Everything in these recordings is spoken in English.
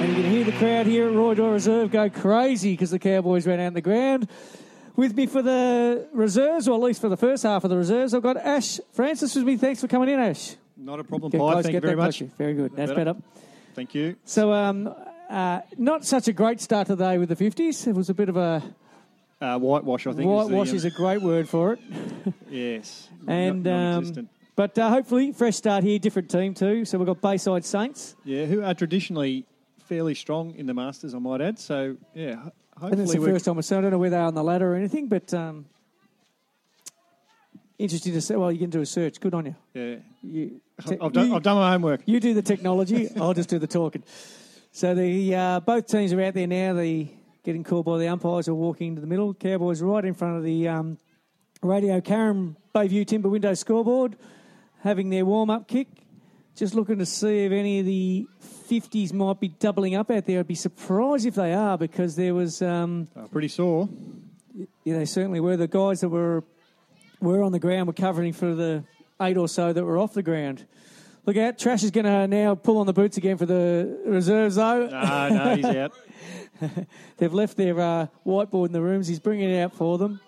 And you can hear the crowd here at Roy Doyle Reserve go crazy because the Cowboys ran out on the ground. With me for the reserves, or at least for the first half of the reserves, I've got Ash Francis with me. Thanks for coming in, Ash. Not a problem, Pi. Thank you very much. closer. Very good. That's better. better. Thank you. So, um, uh, not such a great start to the day with the 50s. It was a bit of a Uh, whitewash, I think. whitewash is, is a great word for it. um, yes. And um, but uh, hopefully, fresh start here, different team too. So we've got Bayside Saints. yeah, who are traditionally fairly strong in the Masters, I might add. So yeah, ho- And it's hopefully the first time seen. I don't know where they are on the ladder or anything, but um, interesting to see. Well, you can do a search. Good on you. yeah. you te- I've done, you- I've done my homework. You do the technology. I'll just do the talking. So the uh, both teams are out there now. The getting called by the umpires are walking into the middle. Cowboys right in front of the um, Radio Carrum Bayview Timber Window scoreboard, having their warm up kick. Just looking to see if any of the 50s might be doubling up out there. I'd be surprised if they are because there was. Um, Uh, pretty sore. yeah, they certainly were. The guys that were were on the ground were covering for the eight or so that were off the ground. Look out, Trash is going to now pull on the boots again for the reserves, though. No, no, he's out. They've left their uh, whiteboard in the rooms. He's bringing it out for them.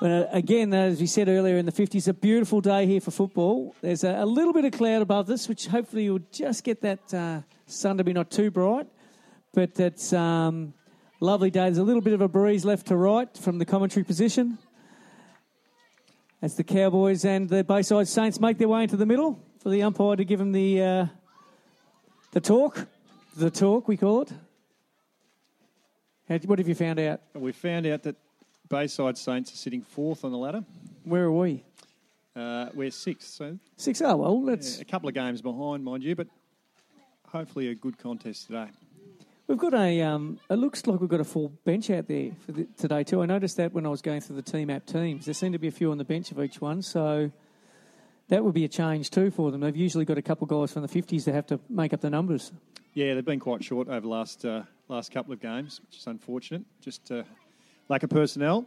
But uh, again, as we said earlier in the 50s, a beautiful day here for football. There's a, a little bit of cloud above this, which hopefully will just get that uh, sun to be not too bright. But it's um, lovely day. There's a little bit of a breeze left to right from the commentary position. As the Cowboys and the Bayside Saints make their way into the middle for the umpire to give them the uh, the talk, the talk we call it. How- What have you found out? We found out that Bayside Saints are sitting fourth on the ladder. Where are we? Uh, we're sixth, so Six. Oh well, that's yeah, a couple of games behind, mind you, but hopefully a good contest today. we've got a. Um, it looks like we've got a full bench out there for the, today too. I noticed that when I was going through the team app teams, there seemed to be a few on the bench of each one. So that would be a change too for them. They've usually got a couple of guys from the fifties that have to make up the numbers. Yeah, they've been quite short over the last uh, last couple of games, which is unfortunate. Just uh, lack of personnel.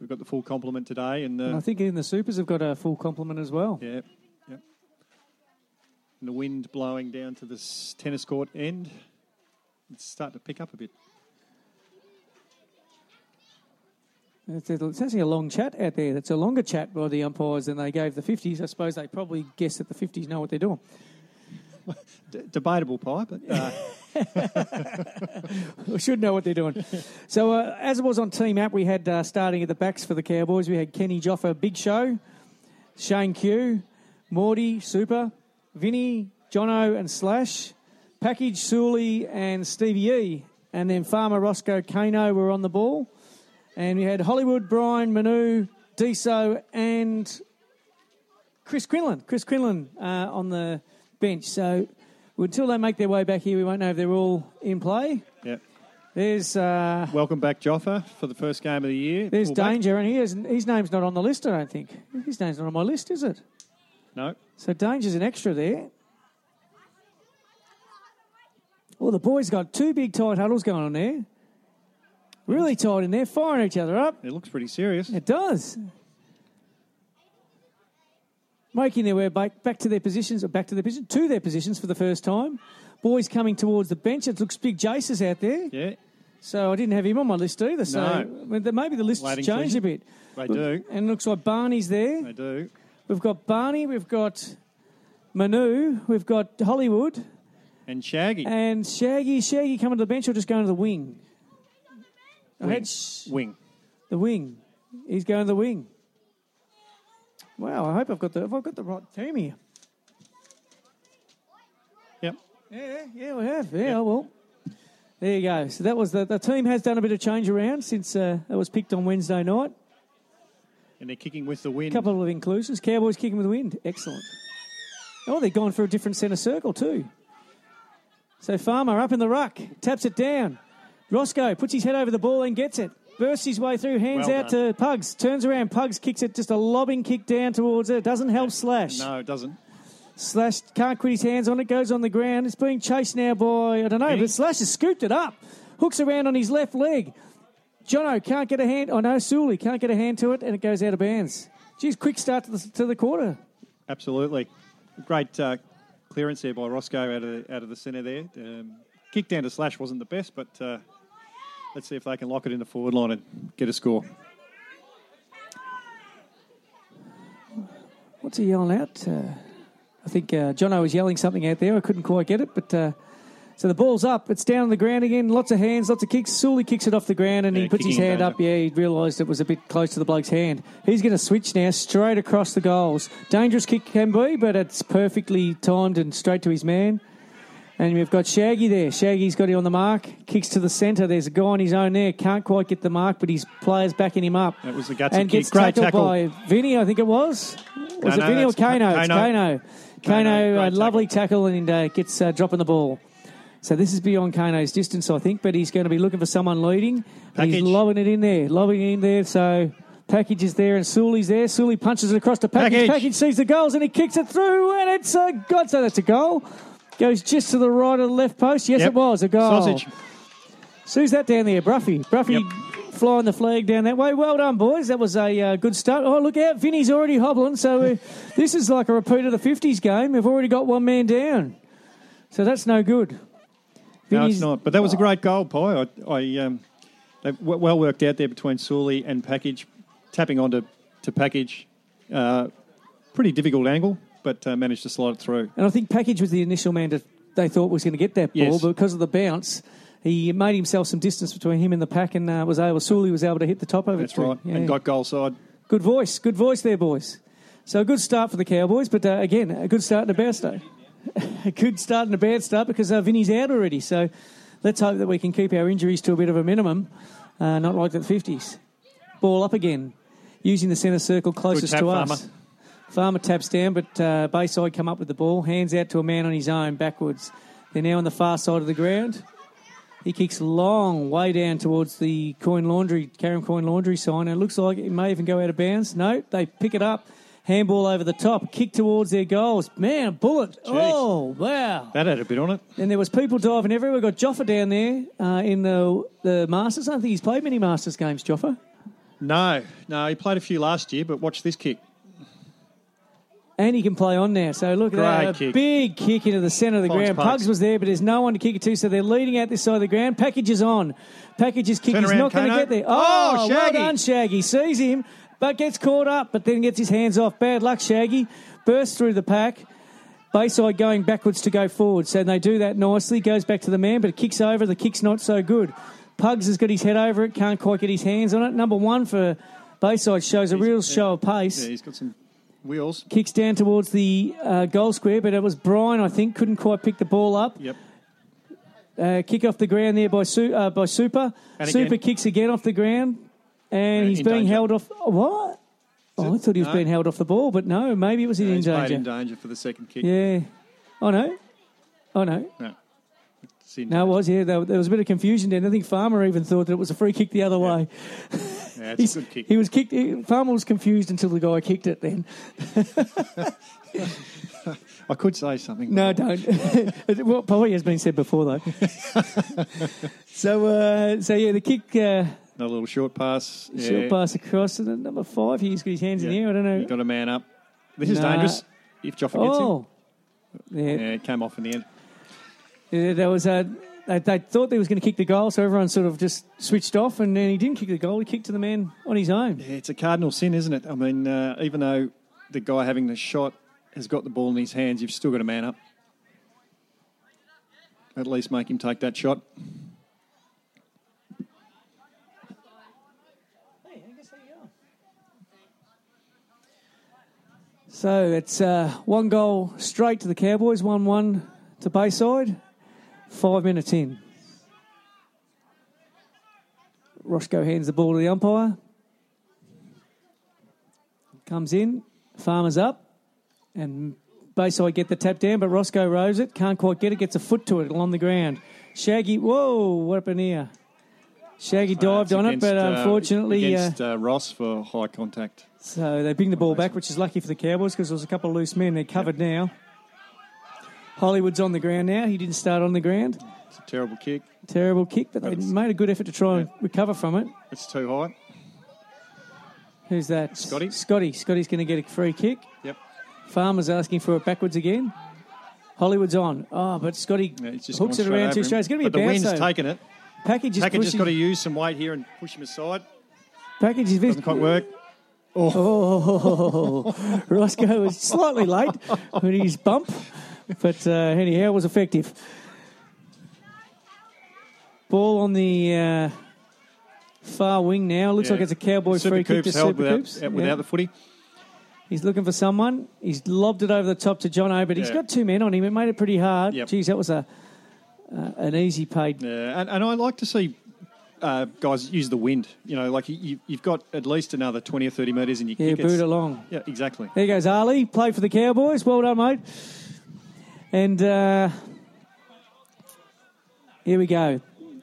We've got the full complement today, and, uh, And I think even the supers have got a full complement as well. yeah, yep. And the wind blowing down to this tennis court end. It's starting to pick up a bit. It's, it's actually a long chat out there. That's a longer chat by the umpires than they gave the 50s. I suppose they probably guess that the 50s know what they're doing. D- debatable pie, but uh, We should know what they're doing. so, uh, as it was on Team App, we had uh, starting at the backs for the Cowboys, we had Kenny Joffa, Big Show, Shane Q, Morty, Super, Vinny, Jono, and Slash, Package, Sully, and Stevie E. And then Farmer Roscoe Kano were on the ball. And we had Hollywood, Brian, Manu, Deso, and Chris Quinlan. Chris Quinlan uh, on the bench. So until they make their way back here, we won't know if they're all in play. yeah. There's uh, Welcome back, Joffa, for the first game of the year. there's Fullback. Danger, and he isn't, his name's not on the list, I don't think. His name's not on my list, is it? No, So Danger's an extra there. Well, the boys got two big tight huddles going on there. Really tight in there, firing each other up. it looks pretty serious. It does. Making their way back, back to their positions, or back to their position, to their positions for the first time. Boys coming towards the bench. It looks big. Jace is out there. Yeah, So I didn't have him on my list either. So No. I mean, th- maybe the list has Waiting changed a bit. they do. And it looks like Barney's there. They do. We've got Barney, we've got Manu, we've got Hollywood, And Shaggy. and Shaggy. Shaggy coming to the bench or just going to the wing? Wing. sh- Wing. the wing. He's going to the wing. Wow, I hope I've got the have I got the right team here. Yep. Yeah, yeah, we have. Yeah, well. There you go. So that was the, the team has done a bit of change around since uh, it was picked on Wednesday night. And they're kicking with the wind. A couple of inclusions. Cowboys kicking with the wind. Excellent. Oh, they're gone for a different centre circle too. So Farmer up in the ruck, taps it down. Roscoe puts his head over the ball and gets it. Bursts his way through, hands Well out to Pugs, turns around. Pugs kicks it, just a lobbing kick down towards it. Doesn't help Slash. No, it doesn't. Slash can't quit his hands on it, goes on the ground. It's being chased now by, I don't know, but Slash has scooped it up. Hooks around on his left leg. Jono can't get a hand, oh no, Sully can't get a hand to it, and it goes out of bounds. Geez, quick start to the, to the quarter. Absolutely. Great, uh, clearance there by Roscoe out of the, out of the centre there. Um, kick down to Slash wasn't the best, but uh, let's see if they can lock it in the forward line and get a score. What's he yelling out? Uh, I think uh, Jono was yelling something out there. I couldn't quite get it, but uh, so the ball's up. It's down on the ground again. Lots of hands, lots of kicks. Sully kicks it off the ground and Yeah, he puts his hand up. Yeah, he realised it was a bit close to the bloke's hand. He's going to switch now straight across the goals. Dangerous kick can be, but it's perfectly timed and straight to his man. And we've got Shaggy there. Shaggy's got it on the mark. Kicks to the centre. There's a guy on his own there. Can't quite get the mark, but his players backing him up. That was the gutsy and kick. gets Great tackled tackle. by Vinny, I think it was. Was No, it Vinny no, or that's Kano? It's Kano. Kano. Kano, Kano, a lovely tackle and uh, gets uh, dropping the ball. So this is beyond Kano's distance, I think, but he's going to be looking for someone leading. And he's lobbing it in there, lobbing it in there. So package is there and Sully's there. Sully punches it across to package. Package. Package sees the goals and he kicks it through, and it's a God. So that's a goal. Goes just to the right of the left post. Yes, Yep. it was a goal. Sausage. So who's that down there? Bruffy. Bruffy Yep. flying the flag down that way. Well done, boys. That was a uh, good start. Oh, look out. Vinny's already hobbling. So uh, this is like a repeat of the 50s game. We've already got one man down. So that's no good. No, it's not. But that was a great goal, Pie. I, I um, well worked out there between Sully and Package, tapping onto to Package. Uh, pretty difficult angle, but uh, managed to slide it through. And I think Package was the initial man that they thought was going to get that ball, Yes. but because of the bounce, he made himself some distance between him and the pack and uh, was able, Sully was able to hit the top of it. That's right. Yeah. And got goal side. Good voice, good voice there, boys. So a good start for the Cowboys, but uh, again, a good start and a bad start. a good start and a bad start because uh, Vinny's out already. So let's hope that we can keep our injuries to a bit of a minimum, uh, not like the 50s. Ball up again, using the centre circle closest to us. Farmer. Farmer taps down, but uh, Bayside come up with the ball, hands out to a man on his own backwards. They're now on the far side of the ground. He kicks long way down towards the coin laundry, Carrum Coin Laundry sign. And it looks like it may even go out of bounds. No, they pick it up. Handball over the top, kick towards their goals. Man, a bullet. Oh, wow. That had a bit on it. And there was people diving everywhere. We've got Joffa down there uh, in the the Masters. I don't think he's played many Masters games, Joffa. No, no, he played a few last year, but watch this kick. And he can play on now. So look at Great that. A kick. big kick into the centre of the Finds ground. Pugs. Pugs was there, but there's no one to kick it to, so they're leading out this side of the ground. Package is on. Package is kick. Turn He's not going to get there. Oh, Oh, well Shaggy. done, Shaggy. Sees him, but gets caught up, but then gets his hands off. Bad luck, Shaggy. Bursts through the pack. Bayside going backwards to go forward. So they do that nicely. Goes back to the man, but it kicks over. The kick's not so good. Pugs has got his head over it. Can't quite get his hands on it. Number one for Bayside shows a real show of pace Yeah, he's got some wheels. kicks down towards the uh, goal square, but it was Brian, I think, couldn't quite pick the ball up. Yep. Uh, kick off the ground there by Su- uh, by Super. And Super again- kicks again off the ground, and he's being danger. held off. Oh, what? Oh, I thought he was No. being held off the ball, but no, maybe it was in He's danger. in danger for the second kick. Yeah. Oh no. Oh no. No. It's in No, it was yeah. There, was a bit of confusion there. I think Farmer even thought that it was a free kick the other way. Yeah, it's a good kick. He was kicked. he- Farmer was confused until the guy kicked it. Then I could say something. No, don't. well, probably has been said before though. so, uh, so yeah, the kick, uh, A little short pass. Yeah. short pass across, and number five, he's got his hands in the air. I don't He know. got a man up. This is Nah. dangerous if Joffa gets Oh, yeah, him. Yeah, it came off in the end. Yeah, there was a. They, they thought they was going to kick the goal, so everyone sort of just switched off, and then he didn't kick the goal. He kicked to the man on his own. Yeah, it's a cardinal sin, isn't it? I mean, uh, even though the guy having the shot has got the ball in his hands, you've still got a man up. At least make him take that shot. So it's uh, one goal straight to the Cowboys, one-one to Bayside. Five minutes in. Roscoe hands the ball to the umpire. Comes in, Farmer's up, and Bayside get the tap down, but Roscoe rows it, can't quite get it, gets a foot to it along the ground. Shaggy, whoa, what happened here? Shaggy dived It's on it, but uh, unfortunately, uh, against uh, Ross for high contact. so they bring the ball back, which is lucky for the Cowboys because there was a couple of loose men. They're covered now. Hollywood's on the ground now. He didn't start on the ground. It's a terrible kick. Terrible kick, but they That's- made a good effort to try and recover from it. It's too high. Who's that? Scotty. Scotty. Scotty's going to get a free kick. Yep. Farmer's asking for it backwards again. Hollywood's on. Oh, but Scotty Yeah, it's just hooks gone it around over too him. straight. It's going to But be a the bounce. wind's though. taken it. Package is has pushing. got to use some weight here and push him aside. Package is Doesn't quite work. Oh, oh. Roscoe was slightly late with his bump, but uh, anyhow, it was effective. Ball on the uh, far wing now. Looks Yeah. like it's a Cowboys Super free kick to Coops held Super without, Coops. uh, without Yeah. the footy. He's looking for someone. He's lobbed it over the top to Jono, but he's got two men on him. It made it pretty hard. Yep. Geez, that was a uh, an easy paid. Yeah, and, and I like to see uh, guys use the wind. You know, like you, you've got at least another 20 or 30 metres and you Yeah, kick boot it. along. Yeah, exactly. There goes Ali. Play for the Cowboys. Well done, mate. And uh, here we go.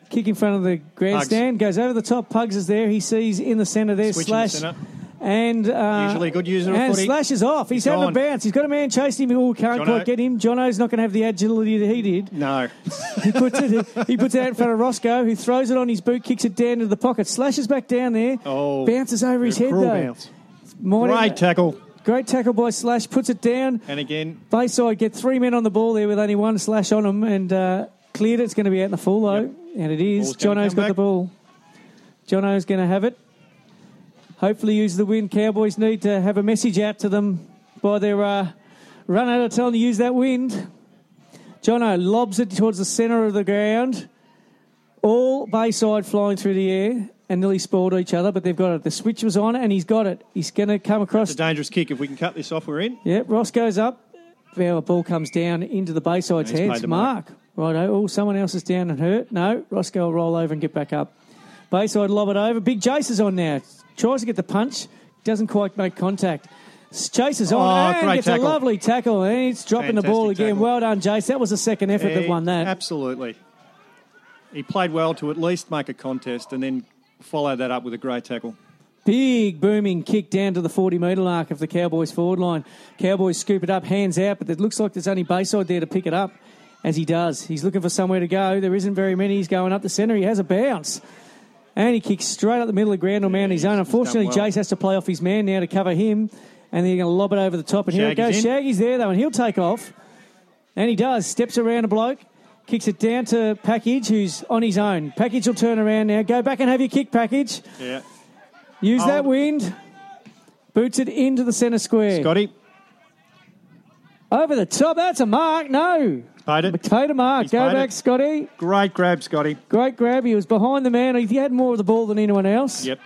Kick in front of the grandstand. Goes over the top. Pugs is there. He sees in the centre there. Switch in the slash. centre. And uh, Usually a good user of and footy. slashes off. He's, He's having a bounce. He's got a man chasing him. Oh, can't Jono. quite get him. Jono's not going to have the agility that he did. No. He puts it. he puts it out in front of Roscoe, who throws it on his boot, kicks it down into the pocket, slashes back down there, Oh, bounces over his head though. bounce. Morning- Great tackle. Great tackle by Slash. Puts it down. And again, Bayside get three men on the ball there with only one slash on them and uh, cleared. It's going to be out in the full though, Yep. and it is. Jono's come got the back. ball. Jono's going to have it. Hopefully, use the win. Cowboys need to have a message out to them by their uh, run out of telling to use that wind. Jono lobs it towards the centre of the ground. All Bayside flying through the air and nearly spoiled each other, but they've got it. The switch was on and he's got it. He's going to come across it's a dangerous kick. If we can cut this off, we're in. Yep, Ross goes up. Ball comes down into the Bayside's He's hands. Mark. Righto. Oh, someone else is down and hurt. No, Roscoe will roll over and get back up. Bayside lob it over. Big Jace is on now. Tries to get the punch. Doesn't quite make contact. Chase is on Oh, and great gets tackle. a lovely tackle. And it's dropping the ball again. tackle. Well done, Jace. That was the second effort that won that. Absolutely. He played well to at least make a contest and then follow that up with a great tackle. Big booming kick down to the 40 metre mark of the Cowboys forward line. Cowboys scoop it up, hands out, but it looks like there's only Bayside there to pick it up as he does. He's looking for somewhere to go. There isn't very many. He's going up the centre. He has a bounce. And he kicks straight up the middle of the ground on man his own. Unfortunately, well. Jace has to play off his man now to cover him. And they're going to lob it over the top. And here it goes. Shaggy's in. Shaggy's there, though, and he'll take off. And he does. Steps around a bloke. Kicks it down to Package, who's on his own. Package will turn around now. Go back and have your kick, Package. Yeah. Use Oh. that wind. Boots it into the centre square. Scotty, Over the top. That's a mark. No. paid it. Paid a mark. He's Go back, it. Scotty. Great grab, Scotty. Great grab. He was behind the man. He had more of the ball than anyone else. Yep.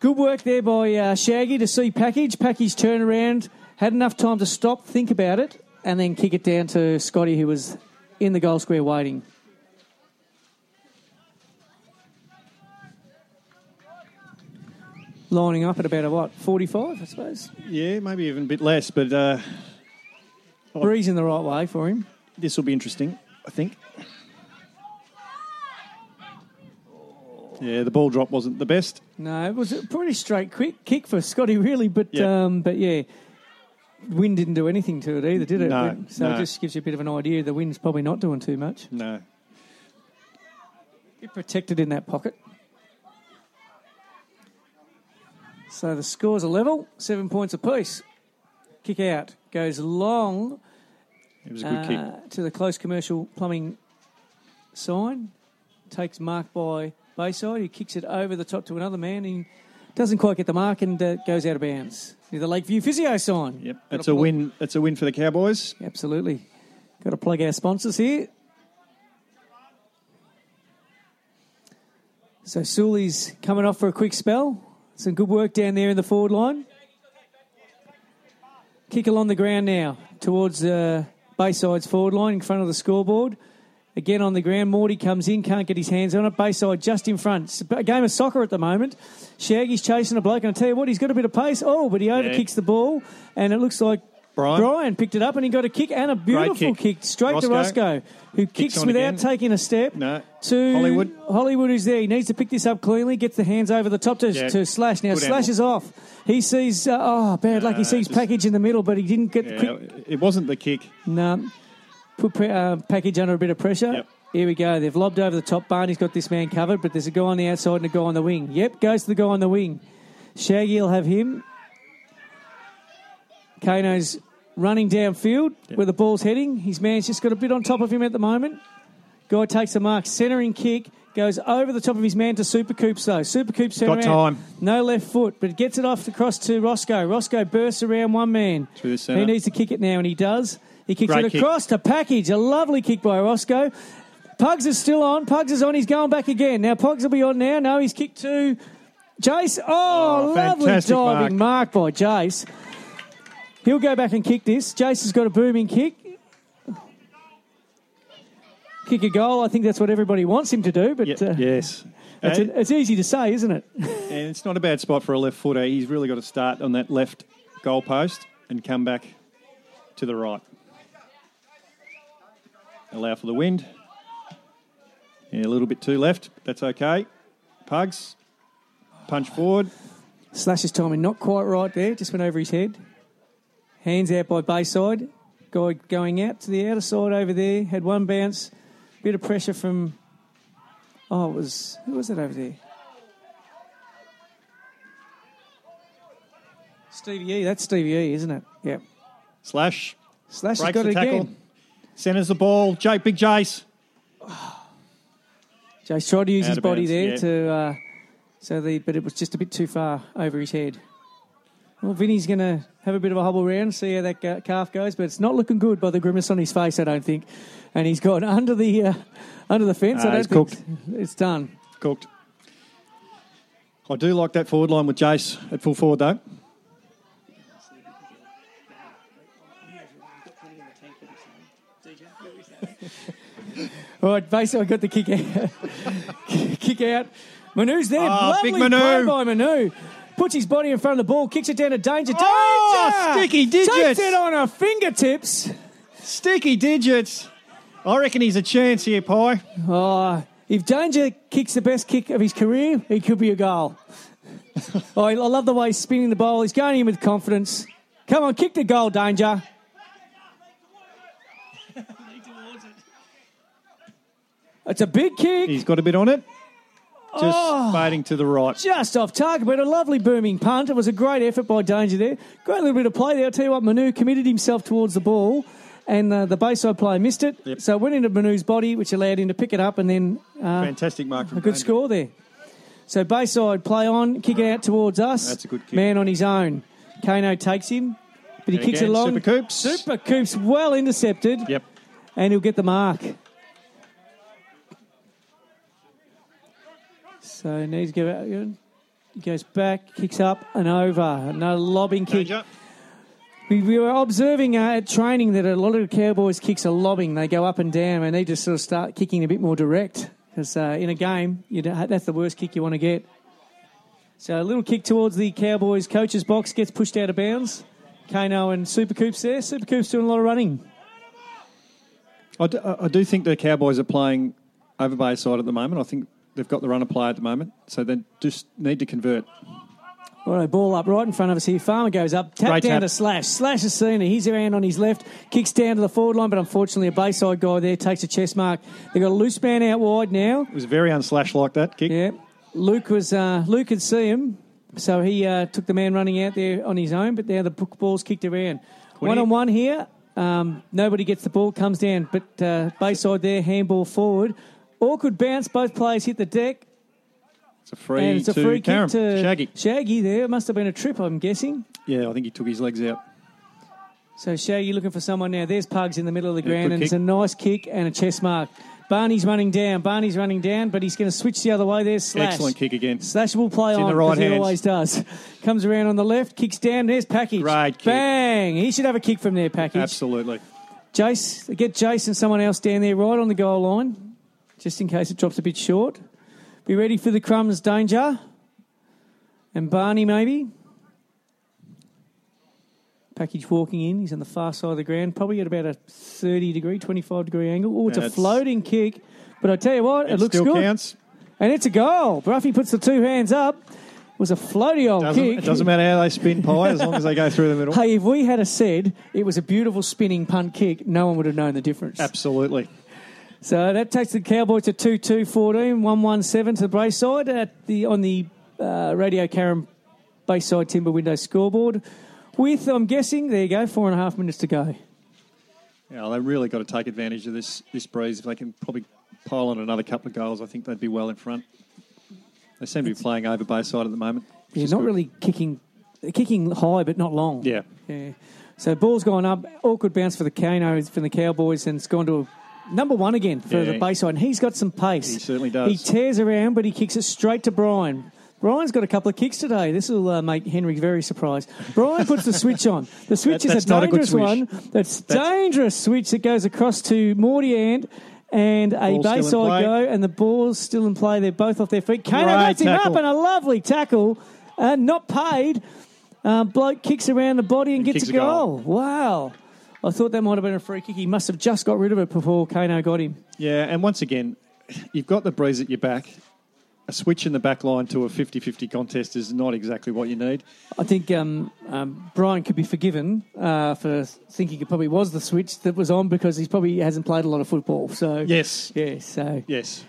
Good work there by uh, Shaggy to see Package. Package turn around, had enough time to stop, think about it, and then kick it down to Scotty, who was in the goal square waiting. Lining up at about a what, 45, I suppose? Yeah, maybe even a bit less, but uh, Breezing the right way for him. this will be interesting, I think. Yeah, the ball drop wasn't the best. No, it was a pretty straight quick kick for Scotty, really. But um, but yeah, wind didn't do anything to it either, did it? No, so no. it just gives you a bit of an idea. The wind's probably not doing too much. No. Bit protected in that pocket. So the scores are level, seven points apiece. Kick out goes long It was a good kick. uh, to the close commercial plumbing sign. Takes mark by Bayside. He kicks it over the top to another man. He doesn't quite get the mark and uh, goes out of bounds. The Lakeview Physio sign. Yep, that's a win. That's a win for the Cowboys. Absolutely. Got to plug our sponsors here. So Sully's coming off for a quick spell. Some good work down there in the forward line. Kick along the ground now towards uh, Bayside's forward line in front of the scoreboard. Again on the ground, Morty comes in, can't get his hands on it. Bayside just in front. It's a game of soccer at the moment. Shaggy's chasing a bloke, and I tell you what, he's got a bit of pace. Oh, but he overkicks the ball, and it looks like Brian? Brian picked it up, and he got a kick and a beautiful kick. kick. straight to Roscoe. Roscoe, who kicks on without again. taking a step. No. To Hollywood. Hollywood, who's there. He needs to pick this up cleanly, gets the hands over the top to, Yeah. to Slash. Now, Good Slash angle. is off. He sees, uh, oh, bad luck. He Uh, sees just- package in the middle, but he didn't get the Yeah, quick it wasn't the kick. no. Put pre- uh, package under a bit of pressure. Yep. Here we go. They've lobbed over the top. Barney's got this man covered, but there's a guy on the outside and a guy on the wing. Yep, goes to the guy on the wing. Shaggy will have him. Kano's running downfield where the ball's heading. His man's just got a bit on top of him at the moment. Guy takes a mark, centering kick, goes over the top of his man to Super Coops though. Super Coops Got time. No left foot, but gets it off across to Roscoe. Roscoe bursts around one man. Through the centre. He needs to kick it now, and he does. He kicks Great it kick. across to Package. A lovely kick by Roscoe. Pugs is still on. Pugs is on. He's going back again. Now Pugs will be on now. No, he's kicked to Jace. Oh, Oh, lovely diving mark. by Jace. He'll go back and kick this. Jace has got a booming kick. Kick a goal. I think that's what everybody wants him to do, but Ye- uh, yes. it's, And, it's easy to say, isn't it? and it's not a bad spot for a left footer. He's really got to start on that left goal post and come back to the right. Allow for the wind. Yeah, a little bit too left. That's okay. Pugs. Punch forward. Slash's timing not quite right there. Just went over his head. Hands out by Bayside. Guy going out to the outer side over there. Had one bounce. Bit of pressure from. Oh, it was. Who was it over there? Stevie E. That's Stevie E, isn't it? Yep. Slash. Slash has got the it tackle. again. Centers the ball. Jake, big Jace. Jace tried to use Out his body bounds, there yeah. to. Uh, so the, but it was just a bit too far over his head. Well, Vinny's going to have a bit of a hobble round, see how that calf goes, but it's not looking good by the grimace on his face, I don't think. And he's gone under the uh, under the fence. I Ah, don't he's think cooked. it's done. Cooked. I do like that forward line with Jace at full forward, though. Right, basically, I got the kick out. kick out. Manu's there. Ah, Lovely big Manu. play by Manu. Puts his body in front of the ball, kicks it down to danger. Danger! Oh, sticky digits. Takes it on her fingertips. Sticky digits. I reckon he's a chance here, Pie. Oh, if Danger kicks the best kick of his career, it could be a goal. oh, I I love the way he's spinning the ball. He's going in with confidence. Come on, kick the goal, Danger. It's a big kick, He's got a bit on it. Just Oh. fading to the right. just off target, but a lovely booming punt. It was a great effort by Danger there. Great little bit of play there. I'll tell you what, Manu committed himself towards the ball, and uh, the bayside player missed it. Yep. So it went into Manu's body, which allowed him to pick it up, and then uh, Fantastic mark A good Danger. score there. So Bayside play on, kick it out towards us. That's a good kick. Man on his own. Kano takes him, but he And kicks it again, along. Super Coops. Super Coops well intercepted, Yep. and he'll get the mark. So needs to go out. He goes back, kicks up and over. Another lobbing kick. Danger. We, we were observing uh, at training that a lot of the Cowboys' kicks are lobbing. They go up and down, and they just sort of start kicking a bit more direct. Because uh, in a game, that's the worst kick you want to get. So a little kick towards the Cowboys' coach's box gets pushed out of bounds. Kano and Supercoop's there. Supercoop's doing a lot of running. I do, I do think the Cowboys are playing over Bayside at the moment. I think they've got the runner play at the moment, so they just need to convert. All right, ball up right in front of us here. Farmer goes up, tap Great down tap. to Slash. Slash has seen. He's around on his left, kicks down to the forward line, but unfortunately a Bayside guy there takes a chest mark. They've got a loose man out wide now. It was very unslash like that kick. Yeah, Luke was uh, Luke could see him, so he uh, took the man running out there on his own. But now the book ball's kicked around. One on one here. Um, nobody gets the ball, comes down, but uh, Bayside there, handball forward. Awkward bounce. Both players hit the deck, It's a free and it's a to free Carrum. kick to Shaggy. Shaggy. There, it must have been a trip, I'm guessing. Yeah, I think he took his legs out. So Shaggy looking for someone now. There's Pugs in the middle of the Yeah, ground, and it's a nice kick and a chest mark. Barney's running down. Barney's running down, but he's going to switch the other way. There's Slash. Excellent kick again. Slash will play It's on the right he always does. Comes around on the left, kicks down. There's Package. Great kick. Bang! He should have a kick from there, Package. Absolutely. Jace, get Jace and someone else down there right on the goal line, just in case it drops a bit short. Be ready for the crumbs danger. And Barney maybe. Package walking in. He's on the far side of the ground, probably at about a 30 degree, 25 degree angle. Oh, it's a floating kick. But I tell you what, it, It looks still good. counts. And it's a goal. Bruffy puts the two hands up. It was a floaty old Doesn't, kick. it doesn't matter how they spin pie as long as they go through the middle. Hey, if we had a said it was a beautiful spinning punt kick, no one would have known the difference. Absolutely. So that takes the Cowboys to 2 2 14, 1 1 7 to the Bayside at the, on the uh, Radio Carrum Bayside Timber Window scoreboard. with, I'm guessing, there you go, four and a half minutes to go. Yeah, they've really got to take advantage of this this breeze. If they can probably pile on another couple of goals, I think they'd be well in front. They seem to be playing over Bayside at the moment. Yeah, not good. really kicking, kicking high, but not long. Yeah, Yeah. So ball's gone up. Awkward bounce for the Kano, from the Cowboys, and it's gone to a number one again for Yeah. the. And he's got some pace. He certainly does. He tears around, but he kicks it straight to Brian. Brian's got a couple of kicks today. This will uh, make Henry very surprised. Brian puts the switch on. The switch That- is a a dangerous switch. one. That's, That's- dangerous switch that goes across to Morty and and a Bayside go, and the ball's still in play. They're both off their feet. Kano lets him up, and a lovely tackle, uh, not paid. Um, bloke kicks around the body and, And gets a a goal. goal. Wow. I thought that might have been a free kick. He must have just got rid of it before Kano got him. yeah. And once again, you've got the breeze at your back. A switch in the back line to a 50-50 contest is not exactly what you need. I think um, um, Brian could be forgiven uh, for thinking it probably was the switch that was on because he probably hasn't played a lot of football. So Yes, yeah, so yes.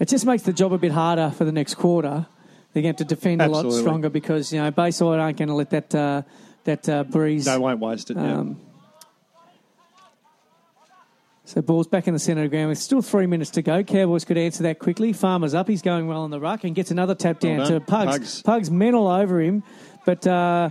it just makes the job a bit harder for the next quarter. They're going to have to defend a lot stronger because you know Bayside aren't going to let that uh, that uh, breeze. They won't waste it. yeah. Um, so ball's back in the centre of the ground with still three minutes to go. Cowboys could answer that quickly. Farmer's up. He's going well on the ruck and gets another tap down done. to Pugs. Pugs. Pugs men all over him. But uh,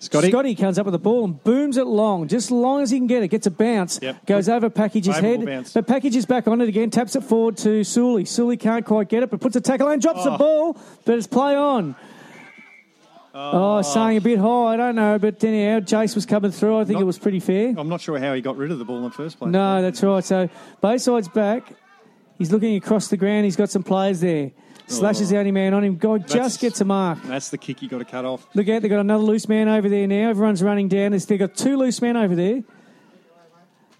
Scotty? Scotty comes up with the ball and booms it long, just long as he can get it. Gets a bounce, Yep. goes over Package's Favourable head, bounce. but Package is back on it again. Taps it forward to Sully. Sully can't quite get it, but puts a tackle and drops the Oh. ball. But it's play on. Oh, oh, saying a bit high. I don't know, but anyhow, Jace was coming through. I think Not- it was pretty fair. I'm not sure how he got rid of the ball in the first place. No, that's right. So Bayside's back. He's looking across the ground. He's got some players there. Slashes the oh. only man on him. God That's- just gets a mark. That's the kick you got to cut off. Look out, they've got another loose man over there now. Everyone's running down. There's- They've got two loose men over there.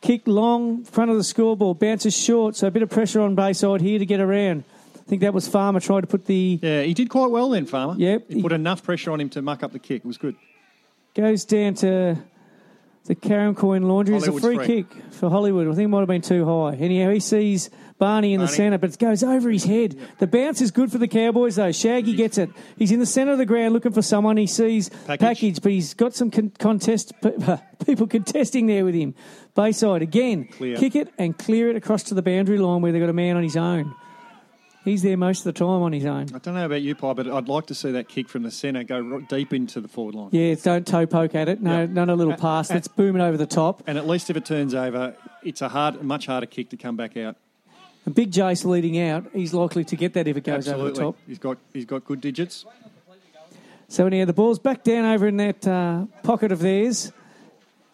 Kick long, front of the scoreboard, bounces short, so a bit of pressure on Bayside here to get around. I think that was Farmer trying to put the. Yeah, he did quite well then, Farmer. Yep. He put enough pressure on him to muck up the kick. It was good. Goes down to the Carrum Coin Laundry. It's a free, free. kick for Hollywood. I think it might have been too high. Anyhow, he sees Barney in the centre, but it goes over his head. The bounce is good for the Cowboys, though. Shaggy gets it. He's in the centre of the ground looking for someone. He sees Package. package, but he's got some con- contest people contesting there with him. Bayside again, Clear. kick it and clear it across to the boundary line where they've got a man on his own. He's there most of the time on his own. I don't know about you, Pi, but I'd like to see that kick from the centre go ro- deep into the forward line. Yeah, don't toe poke at it. No, Yeah. not a little pass. uh, Let's boom it over the top. And at least if it turns over, it's a hard, much harder kick to come back out. And Big Jace leading out, he's likely to get that if it goes over the top. he's got he's got good digits. So anyhow, the ball's back down over in that uh, pocket of theirs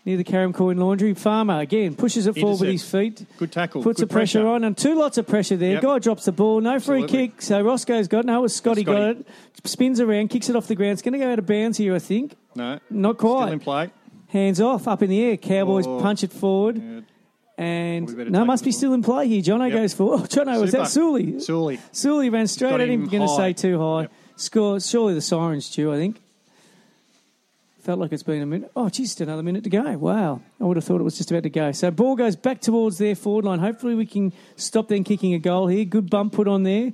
near the Carrum Coin Laundry. Farmer again pushes it forward with his feet, Good tackle. puts good the pressure, on, and two lots of pressure there. Yep. Guy drops the ball, no free Absolutely. kick. So Roscoe's got no, it was Scotty, got it, spins around, kicks it off the ground. It's going to go out of bounds here, I think. No, Not quite. still in play. Hands off, up in the air. Cowboys Oh. punch it forward. Yeah. And no, must be still in play here. Jono Yep. goes for. Oh, Jono, was that. Sully? Sully. Sully ran straight got at him. him Going to say too high. Yep. Score. Surely the siren's due. I think. Felt like it's been a minute. Oh, just another minute to go. Wow. I would have thought it was just about to go. So ball goes back towards their forward line. Hopefully we can stop them kicking a goal here. Good bump put on there.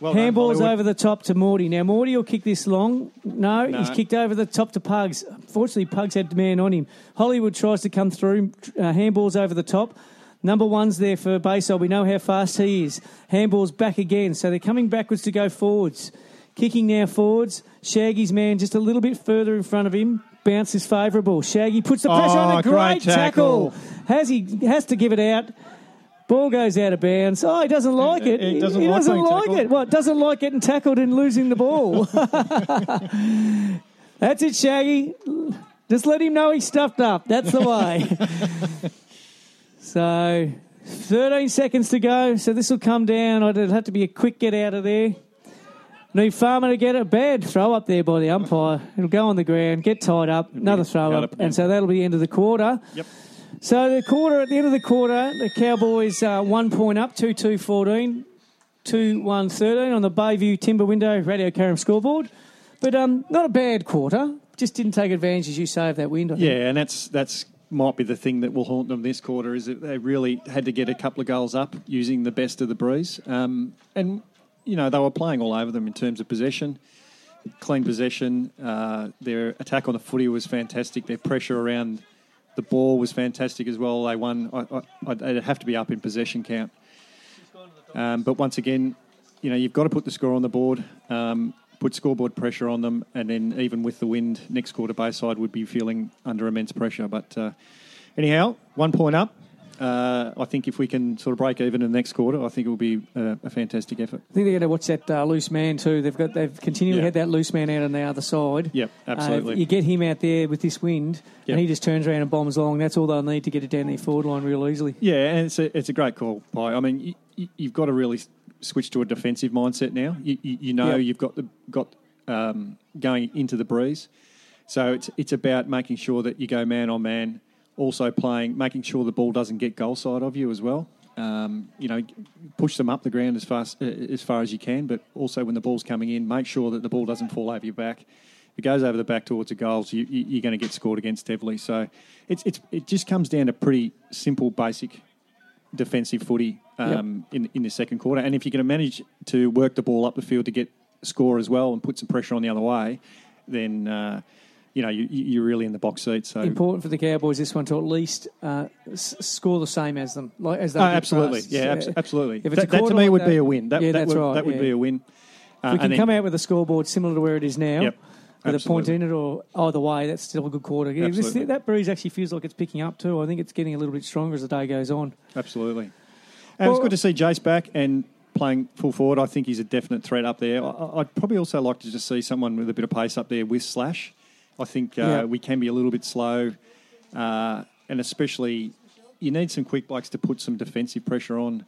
Well Handball's over the top to Morty. Now Morty will kick this long. No, No. he's kicked over the top to Pugs. Unfortunately, Pugs had the man on him. Hollywood tries to come through. Uh, handball's over the top. Number one's there for Bayside. We know how fast he is. Handball's back again. So they're coming backwards to go forwards. Kicking now forwards. Shaggy's man just a little bit further in front of him. Bounce is favourable. Shaggy puts the pressure on Oh, a great, great tackle. tackle. Has he has to give it out. Ball goes out of bounds. Oh, he doesn't like it. he doesn't he like doesn't like it. What doesn't like getting tackled and losing the ball. That's it, Shaggy. Just let him know he's stuffed up. That's the way. so, 13 seconds to go. So this will come down. It'll have to be a quick get out of there. Need Farmer to get a bad throw up there by the umpire. It'll go on the ground, get tied up, another throw up, up and so that'll be the end of the quarter. Yep. So the quarter at the end of the quarter, the Cowboys uh, one point up, 2 2 14, 2 1 13 on the Bayview Timber Window Radio Carrum scoreboard. But um, not a bad quarter. Just didn't take advantage, as you say, of that wind. Yeah, and that's that's might be the thing that will haunt them this quarter is that they really had to get a couple of goals up using the best of the breeze. Um, and you know they were playing all over them in terms of possession. clean possession. Uh, their attack on the footy was fantastic. Their pressure around the ball was fantastic as well. They won. I, I, they'd have to be up in possession count. Um, but once again, you know, you've got to put the score on the board, um, put scoreboard pressure on them, and then even with the wind, next quarter Bayside would be feeling under immense pressure. But uh, anyhow, one point up. Uh, I think if we can sort of break even in the next quarter, I think it will be a, a fantastic effort. I think they're going to watch that uh, loose man too. They've got they've continually Yeah. had that loose man out on the other side. Yep, Uh, absolutely. you get him out there with this wind, Yep. and he just turns around and bombs along. That's all they'll need to get it down their forward line real easily. Yeah, and it's a, it's a great call, Pi. I mean, you, you've got to really switch to a defensive mindset now. You, you, you know Yep. you've got the got um, going into the breeze, so it's it's about making sure that you go man on man. Also playing, making sure the ball doesn't get goal side of you as well. Um, you know, push them up the ground as fast uh, as far as you can, but also when the ball's coming in, make sure that the ball doesn't fall over your back. If it goes over the back towards the goals, you, you're going to get scored against heavily. So it's, it's it just comes down to pretty simple, basic defensive footy um, in in the second quarter. And if you're going to manage to work the ball up the field to get score as well and put some pressure on the other way, then uh, you know you, you're really in the box seat. So Important for the Cowboys this one to at least uh, s- score the same as them, like as they Oh, absolutely, yeah, So, abs- absolutely. if it's a that, that to me would that- be a win. That, yeah, that that's would, right, That would yeah. be a win. Uh, If we can then- come out with a scoreboard similar to where it is now, Yep, with a point in it or either way, that's still a good quarter. This- that breeze actually feels like it's picking up too. I think it's getting a little bit stronger as the day goes on. Absolutely. And it's good to see Jace back and playing full forward. I think he's a definite threat up there. I- I'd probably also like to just see someone with a bit of pace up there with Slash. I think uh, Yeah. we can be a little bit slow, uh, and especially you need some quick bikes to put some defensive pressure on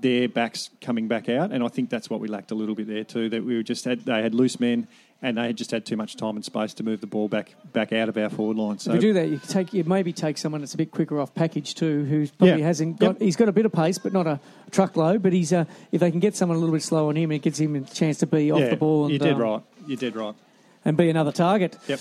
their backs coming back out, and I think that's what we lacked a little bit there too. That we were just had they had loose men, and they had just had too much time and space to move the ball back back out of our forward line. So if you do that, you take you maybe take someone that's a bit quicker off package too, who probably Yeah. hasn't got. Yep. He's got a bit of pace, but not a truckload. But he's uh, if they can get someone a little bit slow on him, it gives him a chance to be off yeah, the ball. And, you're dead um, right. You're dead right. And be another target. Yep.